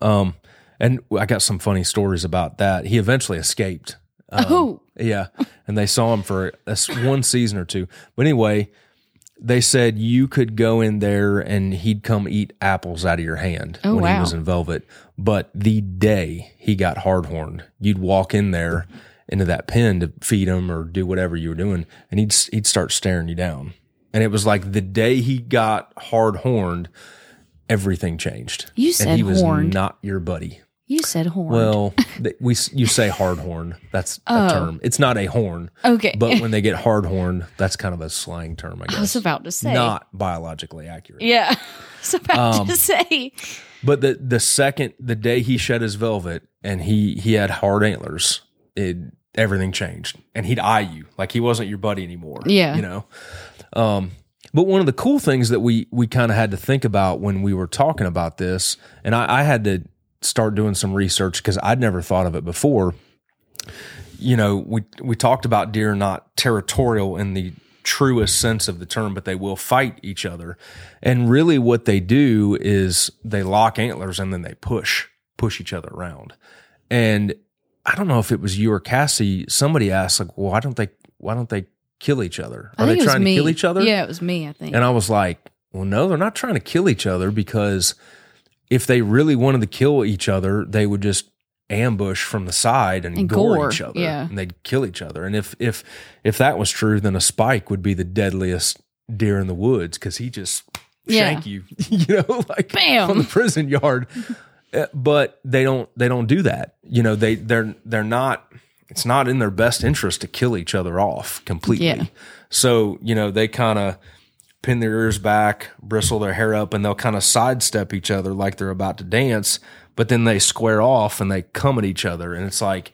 S2: Um, and I got some funny stories about that. He eventually escaped. Um,
S3: oh,
S2: Yeah, and they saw him for a one season or two. But anyway, they said you could go in there and he'd come eat apples out of your hand
S3: Oh,
S2: when he was in velvet. But the day he got hardhorned, you'd walk in there into that pen to feed him or do whatever you were doing, and he'd he'd start staring you down. And it was like the day he got hard horned, everything changed.
S3: You
S2: and
S3: said
S2: he was
S3: horned.
S2: not your buddy.
S3: you said horn.
S2: Well, we you say hard horn. That's
S3: Oh.
S2: a term. It's not a horn,
S3: okay.
S2: but when they get hard horned, that's kind of a slang term, I
S3: I was about to say.
S2: Not biologically accurate.
S3: Yeah. I was about
S2: Um,
S3: to say.
S2: But the the second the day he shed his velvet and he he had hard antlers, it everything changed. And he'd eye you like he wasn't your buddy anymore.
S3: Yeah.
S2: You know? Um but one of the cool things that we we kind of had to think about when we were talking about this, and I, I had to start doing some research because I'd never thought of it before. You know, we we talked about deer not territorial in the truest sense of the term, but they will fight each other. And really what they do is they lock antlers and then they push, push each other around. And I don't know if it was you or Cassie, somebody asked like, well, why don't they why don't they kill each other? Are they
S3: think it was
S2: trying to kill each other?
S3: Yeah, it was me, I think.
S2: And I was like, well, no, they're not trying to kill each other because if they really wanted to kill each other, they would just ambush from the side and,
S3: And
S2: gore,
S3: gore,
S2: each other.
S3: yeah.
S2: And they'd kill each other. And if if if that was true, then a spike would be the deadliest deer in the woods because he just
S3: Yeah.
S2: shank you, you know, like
S3: Bam.
S2: on the prison yard. Uh, but they don't they don't do that. You know, they they're they're not it's not in their best interest to kill each other off completely.
S3: Yeah.
S2: So, you know, they kind of pin their ears back, bristle their hair up, and they'll kind of sidestep each other like they're about to dance, but then they square off and they come at each other. And it's like,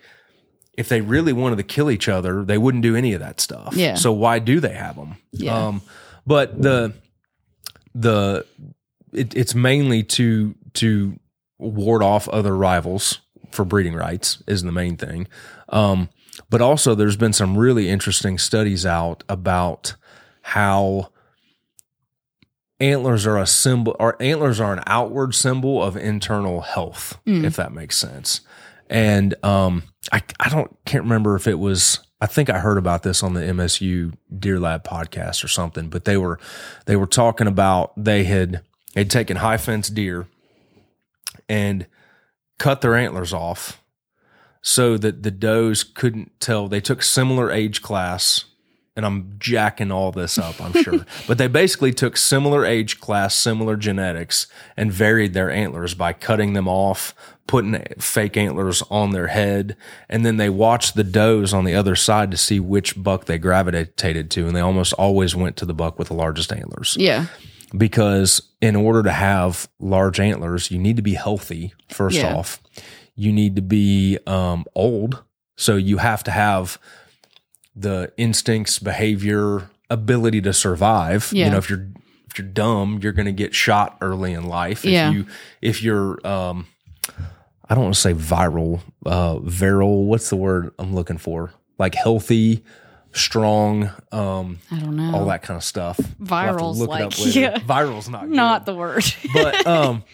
S2: if they really wanted to kill each other, they wouldn't do any of that stuff.
S3: Yeah.
S2: So why do they have them?
S3: Yeah.
S2: Um, but the the it, it's mainly to to ward off other rivals for breeding rights is the main thing. Um, but also, there's been some really interesting studies out about how antlers are a symbol, or antlers are an outward symbol of internal health, if that makes sense. And um, I I don't can't remember if it was. I think I heard about this on the MSU Deer Lab podcast or something. But they were they were talking about they had they'd taken high fence deer and cut their antlers off so that the does couldn't tell. They took similar age class, and I'm jacking all this up, I'm sure. but they basically took similar age class, similar genetics, and varied their antlers by cutting them off, putting fake antlers on their head, and then they watched the does on the other side to see which buck they gravitated to, and they almost always went to the buck with the largest antlers
S3: yeah.
S2: Because in order to have large antlers, you need to be healthy. First
S3: Yeah.
S2: off, you need to be um, old, so you have to have the instincts, behavior, ability to survive.
S3: Yeah.
S2: You know, if you're if you're dumb, you're going to get shot early in life. If
S3: Yeah.
S2: you if you're um, I don't want to say viral, uh, virile. What's the word I'm looking for? Like healthy, strong, um,
S3: I don't know.
S2: all that kind of stuff. We'll
S3: Viral's
S2: it
S3: like- yeah.
S2: Viral's not good.
S3: Not the word.
S2: but um,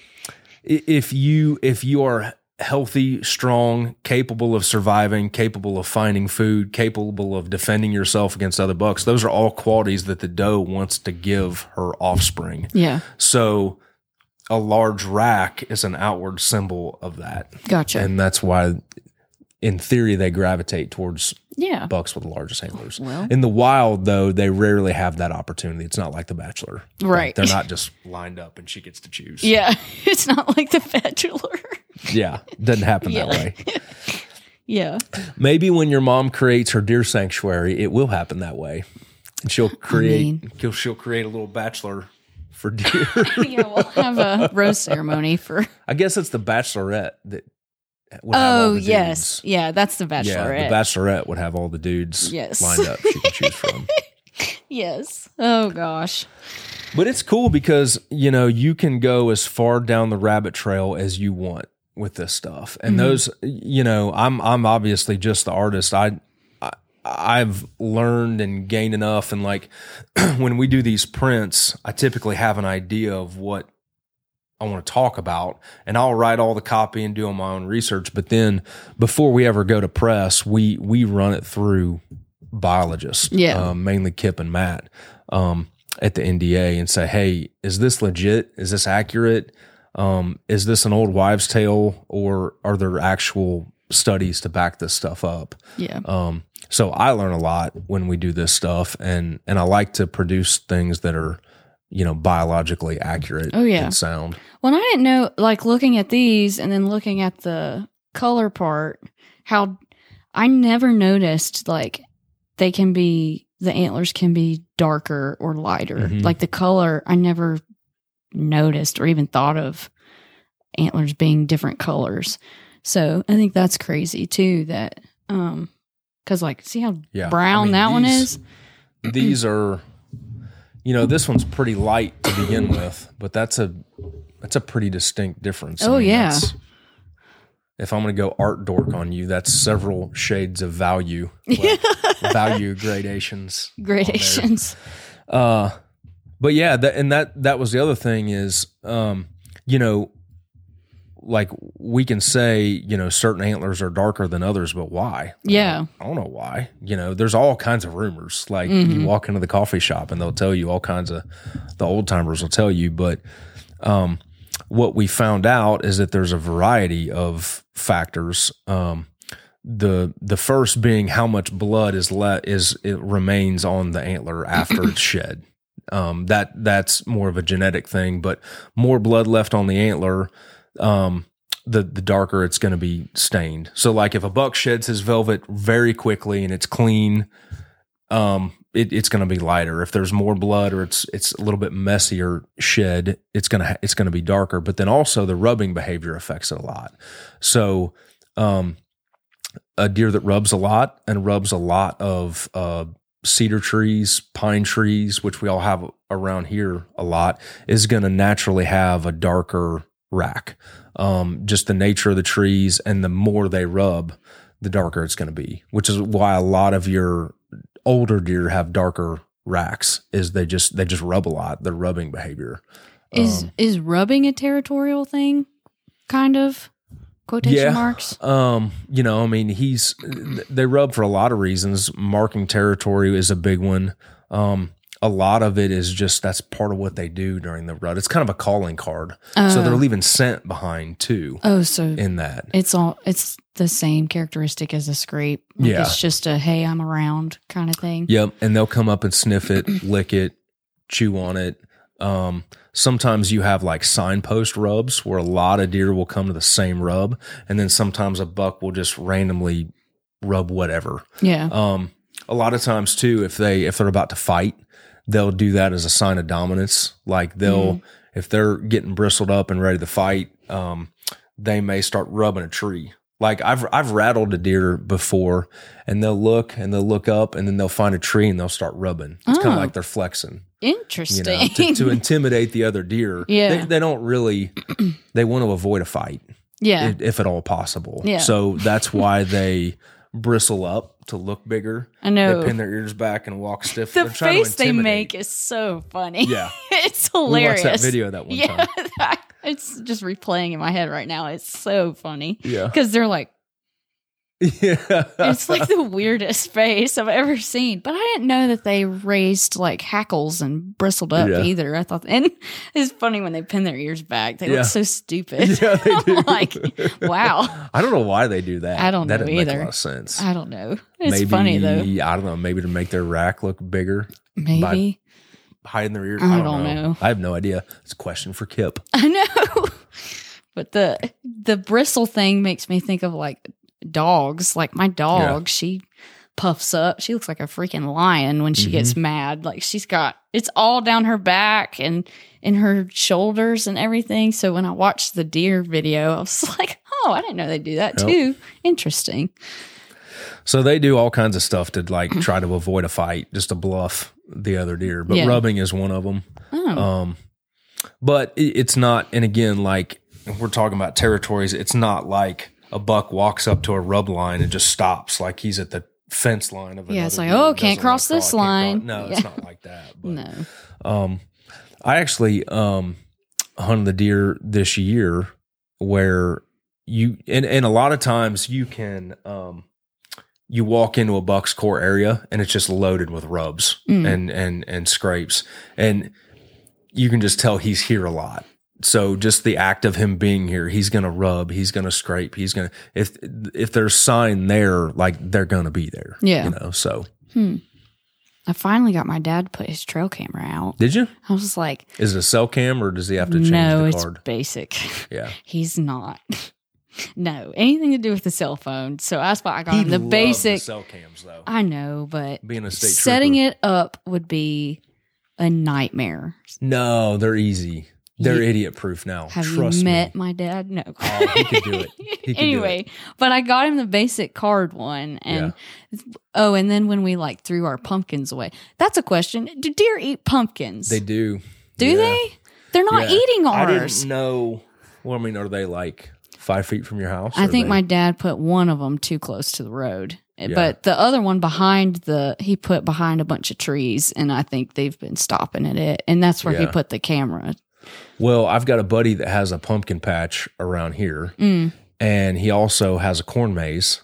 S2: if you if you are healthy, strong, capable of surviving, capable of finding food, capable of defending yourself against other bucks, those are all qualities that the doe wants to give her offspring.
S3: yeah.
S2: So a large rack is an outward symbol of that.
S3: Gotcha.
S2: And that's why in theory, they gravitate towards
S3: Yeah.
S2: bucks with the largest antlers.
S3: Well.
S2: In the wild, though, they rarely have that opportunity. It's not like The Bachelor. Like,
S3: Right.
S2: they're not just lined up and she gets to choose.
S3: Yeah. It's not like the Bachelor.
S2: Yeah. Doesn't happen that way.
S3: yeah.
S2: Maybe when your mom creates her deer sanctuary, it will happen that way. And she'll create
S3: mean-
S2: she'll, she'll create a little bachelor for deer.
S3: Yeah. We'll have a rose ceremony for.
S2: I guess it's the bachelorette that would have all
S3: Oh, yes. Yeah. That's the Bachelorette.
S2: Yeah, the bachelorette would have all the dudes
S3: Yes.
S2: lined up she can choose from.
S3: yes. Oh, gosh.
S2: But it's cool because, you know, you can go as far down the rabbit trail as you want with this stuff. And mm-hmm. those, you know, I'm I'm obviously just the artist. I, I I've learned and gained enough and like when we do these prints, I typically have an idea of what I want to talk about and I'll write all the copy and do all my own research, but then before we ever go to press, we we run it through biologists,
S3: Yeah.
S2: um, mainly Kip and Matt, um, at the NDA and say, hey, is this legit? Is this accurate? Um, is this an old wives' tale or are there actual studies to back this stuff up?
S3: Yeah.
S2: Um, so I learn a lot when we do this stuff, and and I like to produce things that are, you know, biologically accurate.
S3: Oh, yeah.
S2: and sound.
S3: Well, I didn't know, like looking at these and then looking at the color part, how I never noticed like they can be, the antlers can be darker or lighter.
S2: Mhm.
S3: Like the color, I never noticed or even thought of antlers being different colors. So I think that's crazy too that, um, cause like, see how
S2: Yeah, I
S3: brown
S2: mean,
S3: that one is?
S2: These are, you know, this one's pretty light to begin with, but that's a that's a pretty distinct difference.
S3: Oh, yeah.
S2: If I'm going to go art dork on you, that's several shades of value, like value gradations.
S3: Gradations.
S2: Uh, but yeah, that, and that that was the other thing is, um, you know, like we can say, you know, certain antlers are darker than others, but why?
S3: Yeah.
S2: I don't know why. You know, there's all kinds of rumors. Like
S3: Mm-hmm.
S2: you walk into the coffee shop and they'll tell you all kinds of the old timers will tell you, but um, what we found out is that there's a variety of factors. Um, the the first being how much blood is let is it remains on the antler after it's shed. Um, that that's more of a genetic thing, but more blood left on the antler, um, the the darker it's going to be stained. So, like if a buck sheds his velvet very quickly and it's clean, um, it, it's going to be lighter. If there's more blood or it's it's a little bit messier shed, it's gonna it's going to be darker. But then also the rubbing behavior affects it a lot. So, um, a deer that rubs a lot and rubs a lot of uh, cedar trees, pine trees, which we all have around here a lot, is going to naturally have a darker rack. Um, just the nature of the trees, and the more they rub, the darker it's going to be. Which is why a lot of your older deer have darker racks. Is they just they just rub a lot. Their rubbing behavior.
S3: Is
S2: Um,
S3: is rubbing a territorial thing? Kind of quotation
S2: Yeah.
S3: marks.
S2: Um, you know, I mean, he's they rub for a lot of reasons. Marking territory is a big one. Um, a lot of it is just that's part of what they do during the rut. It's kind of a calling card, so they're
S3: Oh.
S2: leaving scent behind too
S3: Oh, so
S2: in that.
S3: it's all it's the same characteristic as a scrape. Like
S2: Yeah.
S3: it's just a hey, I'm around kind of thing.
S2: Yep, and they'll come up and sniff it, lick it, chew on it. Um, sometimes you have like signpost rubs where a lot of deer will come to the same rub, and then sometimes a buck will just randomly rub whatever.
S3: Yeah.
S2: Um, a lot of times too, if they if they're about to fight, they'll do that as a sign of dominance. Like they'll if they're getting bristled up and ready to fight, um, they may start rubbing a tree. Like I've I've rattled a deer before, and they'll look and they'll look up, and then they'll find a tree and they'll start rubbing. It's kind
S3: Oh.
S2: of like they're flexing,
S3: Interesting.
S2: you know, to, to intimidate the other deer.
S3: Yeah.
S2: they, they don't really. They want to avoid a fight
S3: yeah.
S2: if, if at all possible.
S3: Yeah.
S2: So that's why they bristle up to look bigger.
S3: I know.
S2: They pin their ears back and walk stiff.
S3: the
S2: They're trying to
S3: face they make is so funny.
S2: Yeah.
S3: it's
S2: We
S3: hilarious.
S2: watched that video that one
S3: yeah,
S2: time.
S3: it's just replaying in my head right now. It's so funny
S2: Yeah.
S3: because they're like,
S2: Yeah.
S3: It's like the weirdest face I've ever seen. But I didn't know that they raised like hackles and bristled up
S2: Yeah.
S3: either. I thought, and it's funny when they pin their ears back. They
S2: Yeah.
S3: look so stupid.
S2: Yeah, they do.
S3: I'm like, wow.
S2: I don't know why they do that.
S3: I don't
S2: that
S3: know
S2: doesn't Make a
S3: either.
S2: lot of sense.
S3: I don't know. It's
S2: maybe,
S3: funny though.
S2: I don't know. Maybe to make their rack look bigger,
S3: Maybe.
S2: hiding their ears.
S3: I
S2: I don't,
S3: don't
S2: know.
S3: know.
S2: I have no idea. It's a question for Kip.
S3: I know. but the the bristle thing makes me think of like dogs. Like my dog, she puffs up. She looks like a freaking lion when she
S2: Mm-hmm.
S3: gets mad. Like she's got it's all down her back and in her shoulders and everything. So when I watched the deer video, I was like, "Oh, I didn't know they do that
S2: Yep.
S3: too. Interesting."
S2: So they do all kinds of stuff to like try to avoid a fight, just to bluff the other deer. But
S3: Yeah.
S2: rubbing is one of them.
S3: Oh,
S2: Um, but it's not. And again, like we're talking about territories, it's not like a buck walks up to a rub line and just stops, like he's at the fence line of.
S3: Yeah, it's like, oh, can't cross this
S2: can't
S3: line.
S2: No,
S3: Yeah.
S2: it's not like that. But
S3: no.
S2: um, I actually um hunted the deer this year where you and and a lot of times you can um you walk into a buck's core area and it's just loaded with rubs
S3: Mm.
S2: and and and scrapes and you can just tell he's here a lot. So just the act of him being here, he's gonna rub, he's gonna scrape, he's gonna if if there's sign there, like they're gonna be there.
S3: Yeah.
S2: You know, so
S3: Hmm. I finally got my dad to put his trail camera out.
S2: did you?
S3: I was like,
S2: Is it a cell cam or does he have to change
S3: no,
S2: the
S3: it's
S2: card?
S3: basic.
S2: Yeah.
S3: He's not. no, anything to do with the cell phone. So that's why I got him the basic.
S2: cell cams though.
S3: I know, but
S2: Being a state
S3: setting
S2: trooper.
S3: it up would be a nightmare.
S2: No, they're easy. They're idiot proof now.
S3: Have
S2: Trust
S3: you met
S2: me.
S3: my dad? No.
S2: Oh, he could do it. He could do
S3: anyway, but I got him the basic card one, and oh, and then when we like threw our pumpkins away, that's a question. Do deer eat pumpkins?
S2: They do.
S3: do
S2: Yeah.
S3: they? They're not
S2: Yeah.
S3: eating
S2: I
S3: ours.
S2: didn't know. Well, I mean, are they like five feet from your house?
S3: I think
S2: they-
S3: my dad put one of them too close to the road. Eh, but the other one behind the he put behind a bunch of trees and I think they've been stopping at it. And that's where he put the camera.
S2: Well, I've got a buddy that has a pumpkin patch around here,
S3: Mm.
S2: and he also has a corn maze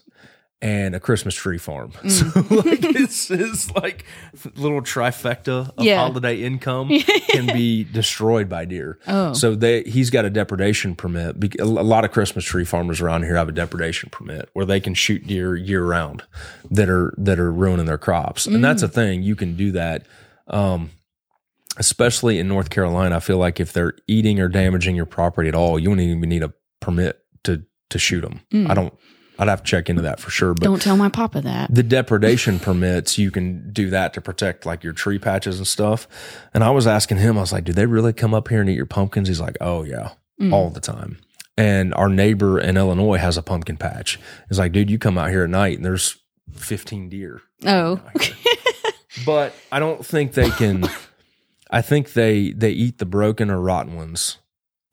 S2: and a Christmas tree farm.
S3: Mm.
S2: So like it's his like little trifecta of
S3: Yeah.
S2: holiday income can be destroyed by deer.
S3: Oh.
S2: So they he's got a depredation permit. A lot of Christmas tree farmers around here have a depredation permit where they can shoot deer year round that are that are ruining their crops. And
S3: Mm.
S2: that's a thing. You can do that. Um especially in North Carolina, I feel like if they're eating or damaging your property at all, you wouldn't even need a permit to to shoot them.
S3: Mm.
S2: I don't. I'd have to check into that for sure. But
S3: Don't tell my papa that.
S2: the depredation permits, you can do that to protect like your tree patches and stuff. And I was asking him, I was like, "Do they really come up here and eat your pumpkins?" He's like, "Oh yeah,
S3: Mm.
S2: all the time." And our neighbor in Illinois has a pumpkin patch. He's like, "Dude, you come out here at night and there's 15 deer."
S3: Oh.
S2: but I don't think they can. I think they they eat the broken or rotten ones.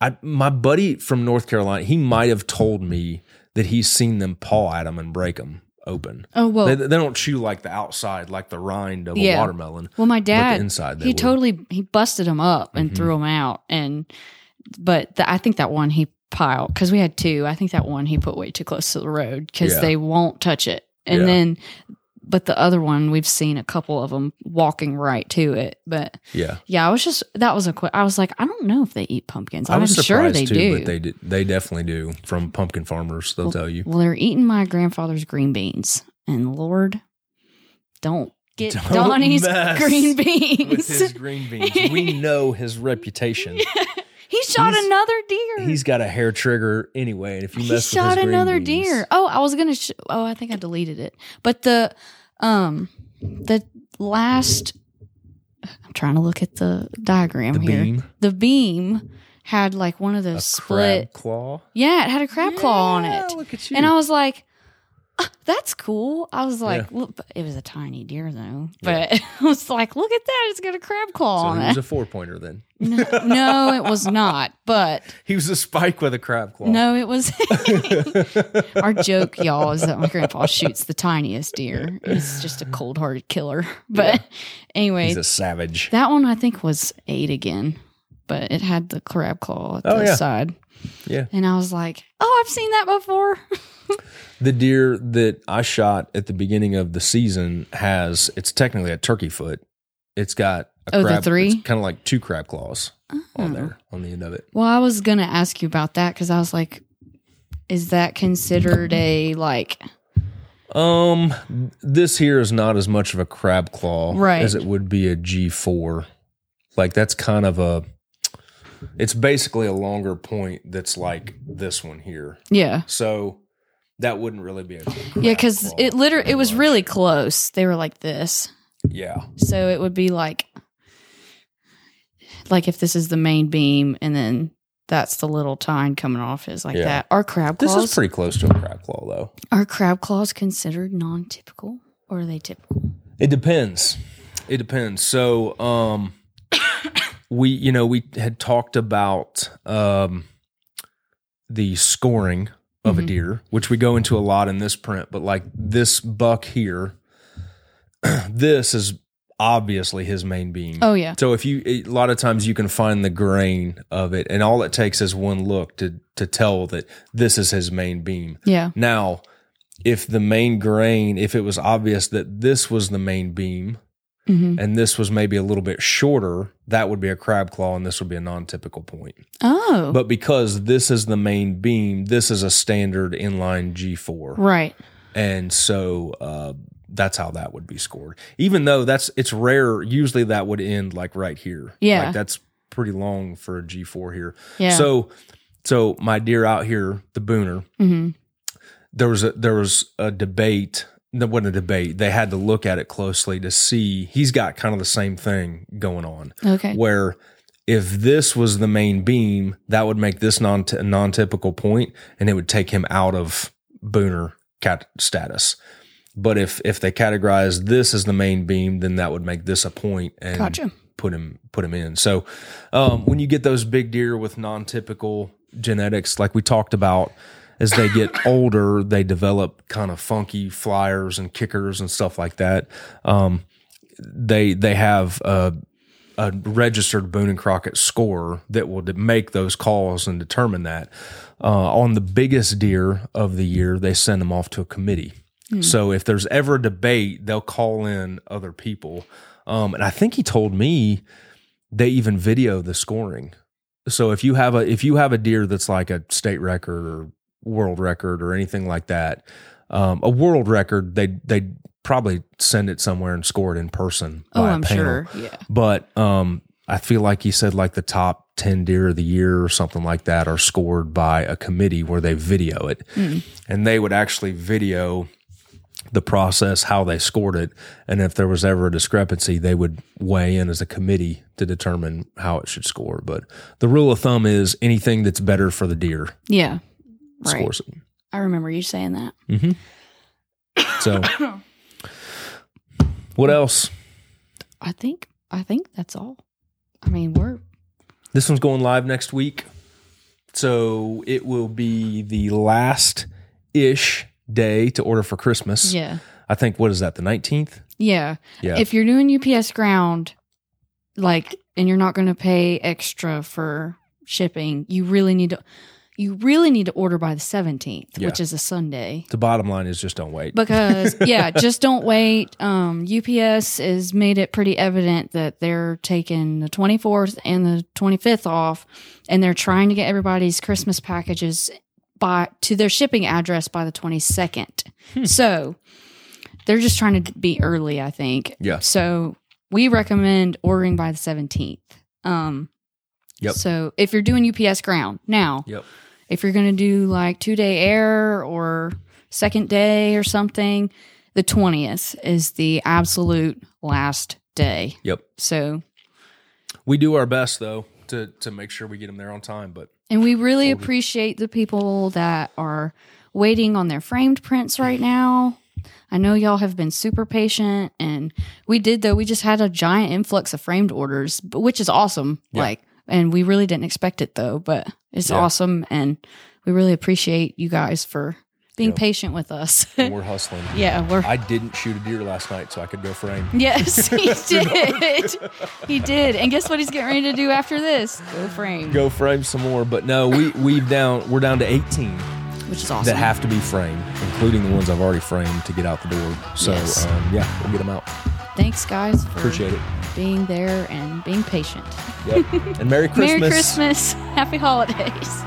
S2: I my buddy from North Carolina, he might have told me that he's seen them paw at them and break them open.
S3: Oh well.
S2: They, they don't chew like the outside, like the rind of
S3: Yeah.
S2: a watermelon.
S3: well, my dad
S2: inside, they
S3: he
S2: would.
S3: totally he busted them up and
S2: Mhm.
S3: threw them out and but the, I think that one he piled because we had two. I think that one he put way too close to the road because
S2: Yeah.
S3: they won't touch it. And
S2: Yeah.
S3: then, but the other one we've seen a couple of them walking right to it. But
S2: Yeah,
S3: yeah, I was just that was a quick. I was like, I don't know if they eat pumpkins. I'm sure they
S2: too,
S3: do.
S2: but they they definitely do. From pumpkin farmers, they'll tell you.
S3: well, they're eating my grandfather's green beans, and Lord, don't get
S2: Don't
S3: Donnie's green
S2: With
S3: beans.
S2: his green beans, we know his repitation.
S3: he shot
S2: He's-
S3: another deer.
S2: He's got a hair trigger anyway, and if you
S3: he
S2: mess
S3: shot
S2: with his green
S3: another
S2: beans-
S3: deer. Oh, I was gonna. Sh- oh, I think I deleted it. But the um the last. I'm trying to look at the diagram
S2: the
S3: here.
S2: beam,
S3: The beam had like one of
S2: a
S3: those split.
S2: crab claw.
S3: Yeah, it had a crab claw on
S2: Yeah,
S3: it,
S2: Look at you.
S3: and I was like. "Ah, That's cool. I was like,
S2: Yeah.
S3: look, it was a tiny deer though.
S2: Yeah.
S3: But I was like, look at that. It's got a crab claw
S2: so
S3: on it.
S2: was a four pointer then.
S3: no, no, it was not. But
S2: He was a spike with a crab claw.
S3: No, it was our joke, y'all, is that my grandpa shoots the tiniest deer. He's just a cold hearted killer. But anyway,
S2: He's a savage.
S3: that one I think was eight again. but it had the crab claw at
S2: Oh,
S3: the
S2: yeah.
S3: side.
S2: Yeah.
S3: And I was like, oh, I've seen that before.
S2: The deer that I shot at the beginning of the season has it's technically a turkey foot. It's got a
S3: Oh, the
S2: crab,
S3: three?
S2: kind of like two crab claws
S3: Oh.
S2: on there on the end of it.
S3: Well, I was going to ask you about that because I was like, is that considered a like,
S2: Um, this here is not as much of a crab claw
S3: Right.
S2: as it would be a G four. Like that's kind of a. It's basically a longer point that's like this one here.
S3: yeah.
S2: So that wouldn't really be a
S3: Yeah, because it literally, it was
S2: much.
S3: really close. They were like this.
S2: yeah.
S3: So it would be like, like if this is the main beam and then that's the little tine coming off is like
S2: Yeah.
S3: that. Are crab claws.
S2: This is pretty close to a crab claw though.
S3: are crab claws considered non-typical or are they typical?
S2: It depends. It depends. So, um, we, you know, we had talked about um, the scoring of a
S3: Mhm.
S2: deer, which we go into a lot in this print, but like this buck here, this is obviously his main beam.
S3: Oh yeah,
S2: So if you a lot of times you can find the grain of it, and all it takes is one look to to tell that this is his main beam.
S3: yeah,
S2: Now, if the main grain, if it was obvious that this was the main beam
S3: hmm
S2: and this was maybe a little bit shorter, that would be a crab claw and this would be a non-typical point.
S3: Oh,
S2: But because this is the main beam, this is a standard inline G4.
S3: right.
S2: And so uh, that's how that would be scored. Even though that's it's rare, usually that would end like right here.
S3: Yeah.
S2: Like that's pretty long for a G4 here.
S3: Yeah.
S2: So so my deer out here, the booner,
S3: hmm
S2: there was a there was a debate there wasn't a debate they had to look at it closely to see he's got kind of the same thing going on
S3: Okay.
S2: where if this was the main beam that would make this non non-typical point and it would take him out of booner cat status but if if they categorize this as the main beam then that would make this a point and
S3: Gotcha.
S2: put him put him in. So um, when you get those big deer with non-typical genetics, like we talked about, as they get older, they develop kind of funky flyers and kickers and stuff like that. Um, they they have a, a registered Boone and Crockett score that will make those calls and determine that. Uh, on the biggest deer of the year, they send them off to a committee. So if there's ever a debate, they'll call in other people. Um, and I think he told me they even video the scoring. So if you have a if you have a deer that's like a state record or world record or anything like that, um, a world record they they probably send it somewhere and score it in person.
S3: Oh, I'm
S2: panel.
S3: sure. Yeah.
S2: But um, I feel like he said like the top 10 deer of the year or something like that are scored by a committee where they video it. And they would actually video the process, how they scored it. And if there was ever a discrepancy, they would weigh in as a committee to determine how it should score. But the rule of thumb is anything that's better for the deer
S3: Yeah. Right.
S2: scores it.
S3: I remember you saying that. Mm-hmm.
S2: So, what else?
S3: I think I think that's all. I mean, we're
S2: This one's going live next week. So it will be the last ish day to order for Christmas.
S3: yeah.
S2: I think, what is that, the 19th?
S3: Yeah.
S2: Yeah.
S3: If you're doing UPS ground, like, and you're not going to pay extra for shipping, you really need to, you really need to order by the 17th,
S2: Yeah.
S3: which is a Sunday.
S2: the bottom line is just don't wait.
S3: Because yeah, just don't wait. Um, UPS has made it pretty evident that they're taking the 24th and the 25th off, and they're trying to get everybody's Christmas packages by to their shipping address by the 22nd.
S2: Hmm.
S3: So they're just trying to be early, I think.
S2: Yeah.
S3: So we recommend ordering by the 17th. Um,
S2: Yep.
S3: So if you're doing UPS ground now,
S2: Yep.
S3: If you're going to do like two day air or second day or something, the 20th is the absolute last day.
S2: Yep.
S3: So,
S2: We do our best, though, to, to make sure we get them there on time. But
S3: and we really appreciate the people that are waiting on their framed prints right now. I know y'all have been super patient and we did though. We just had a giant influx of framed orders, but which is awesome.
S2: Yeah.
S3: Like, and we really didn't expect it though, but it's
S2: Yeah.
S3: awesome. And we really appreciate you guys for being patient with us.
S2: and we're hustling.
S3: yeah, we're
S2: I didn't shoot a deer last night, so I could go frame.
S3: Yes, he did. he did. And guess what he's getting ready to do after this? Go frame.
S2: Go frame some more, but no, we we've down. We're down to 18
S3: Which is awesome.
S2: that have to be framed, including the ones I've already framed to get out the door. So
S3: Yes.
S2: um, yeah, we'll get them out.
S3: Thanks, guys, for
S2: Appreciate it.
S3: being there and being patient.
S2: Yep. And Merry Christmas.
S3: Merry Christmas. Happy holidays.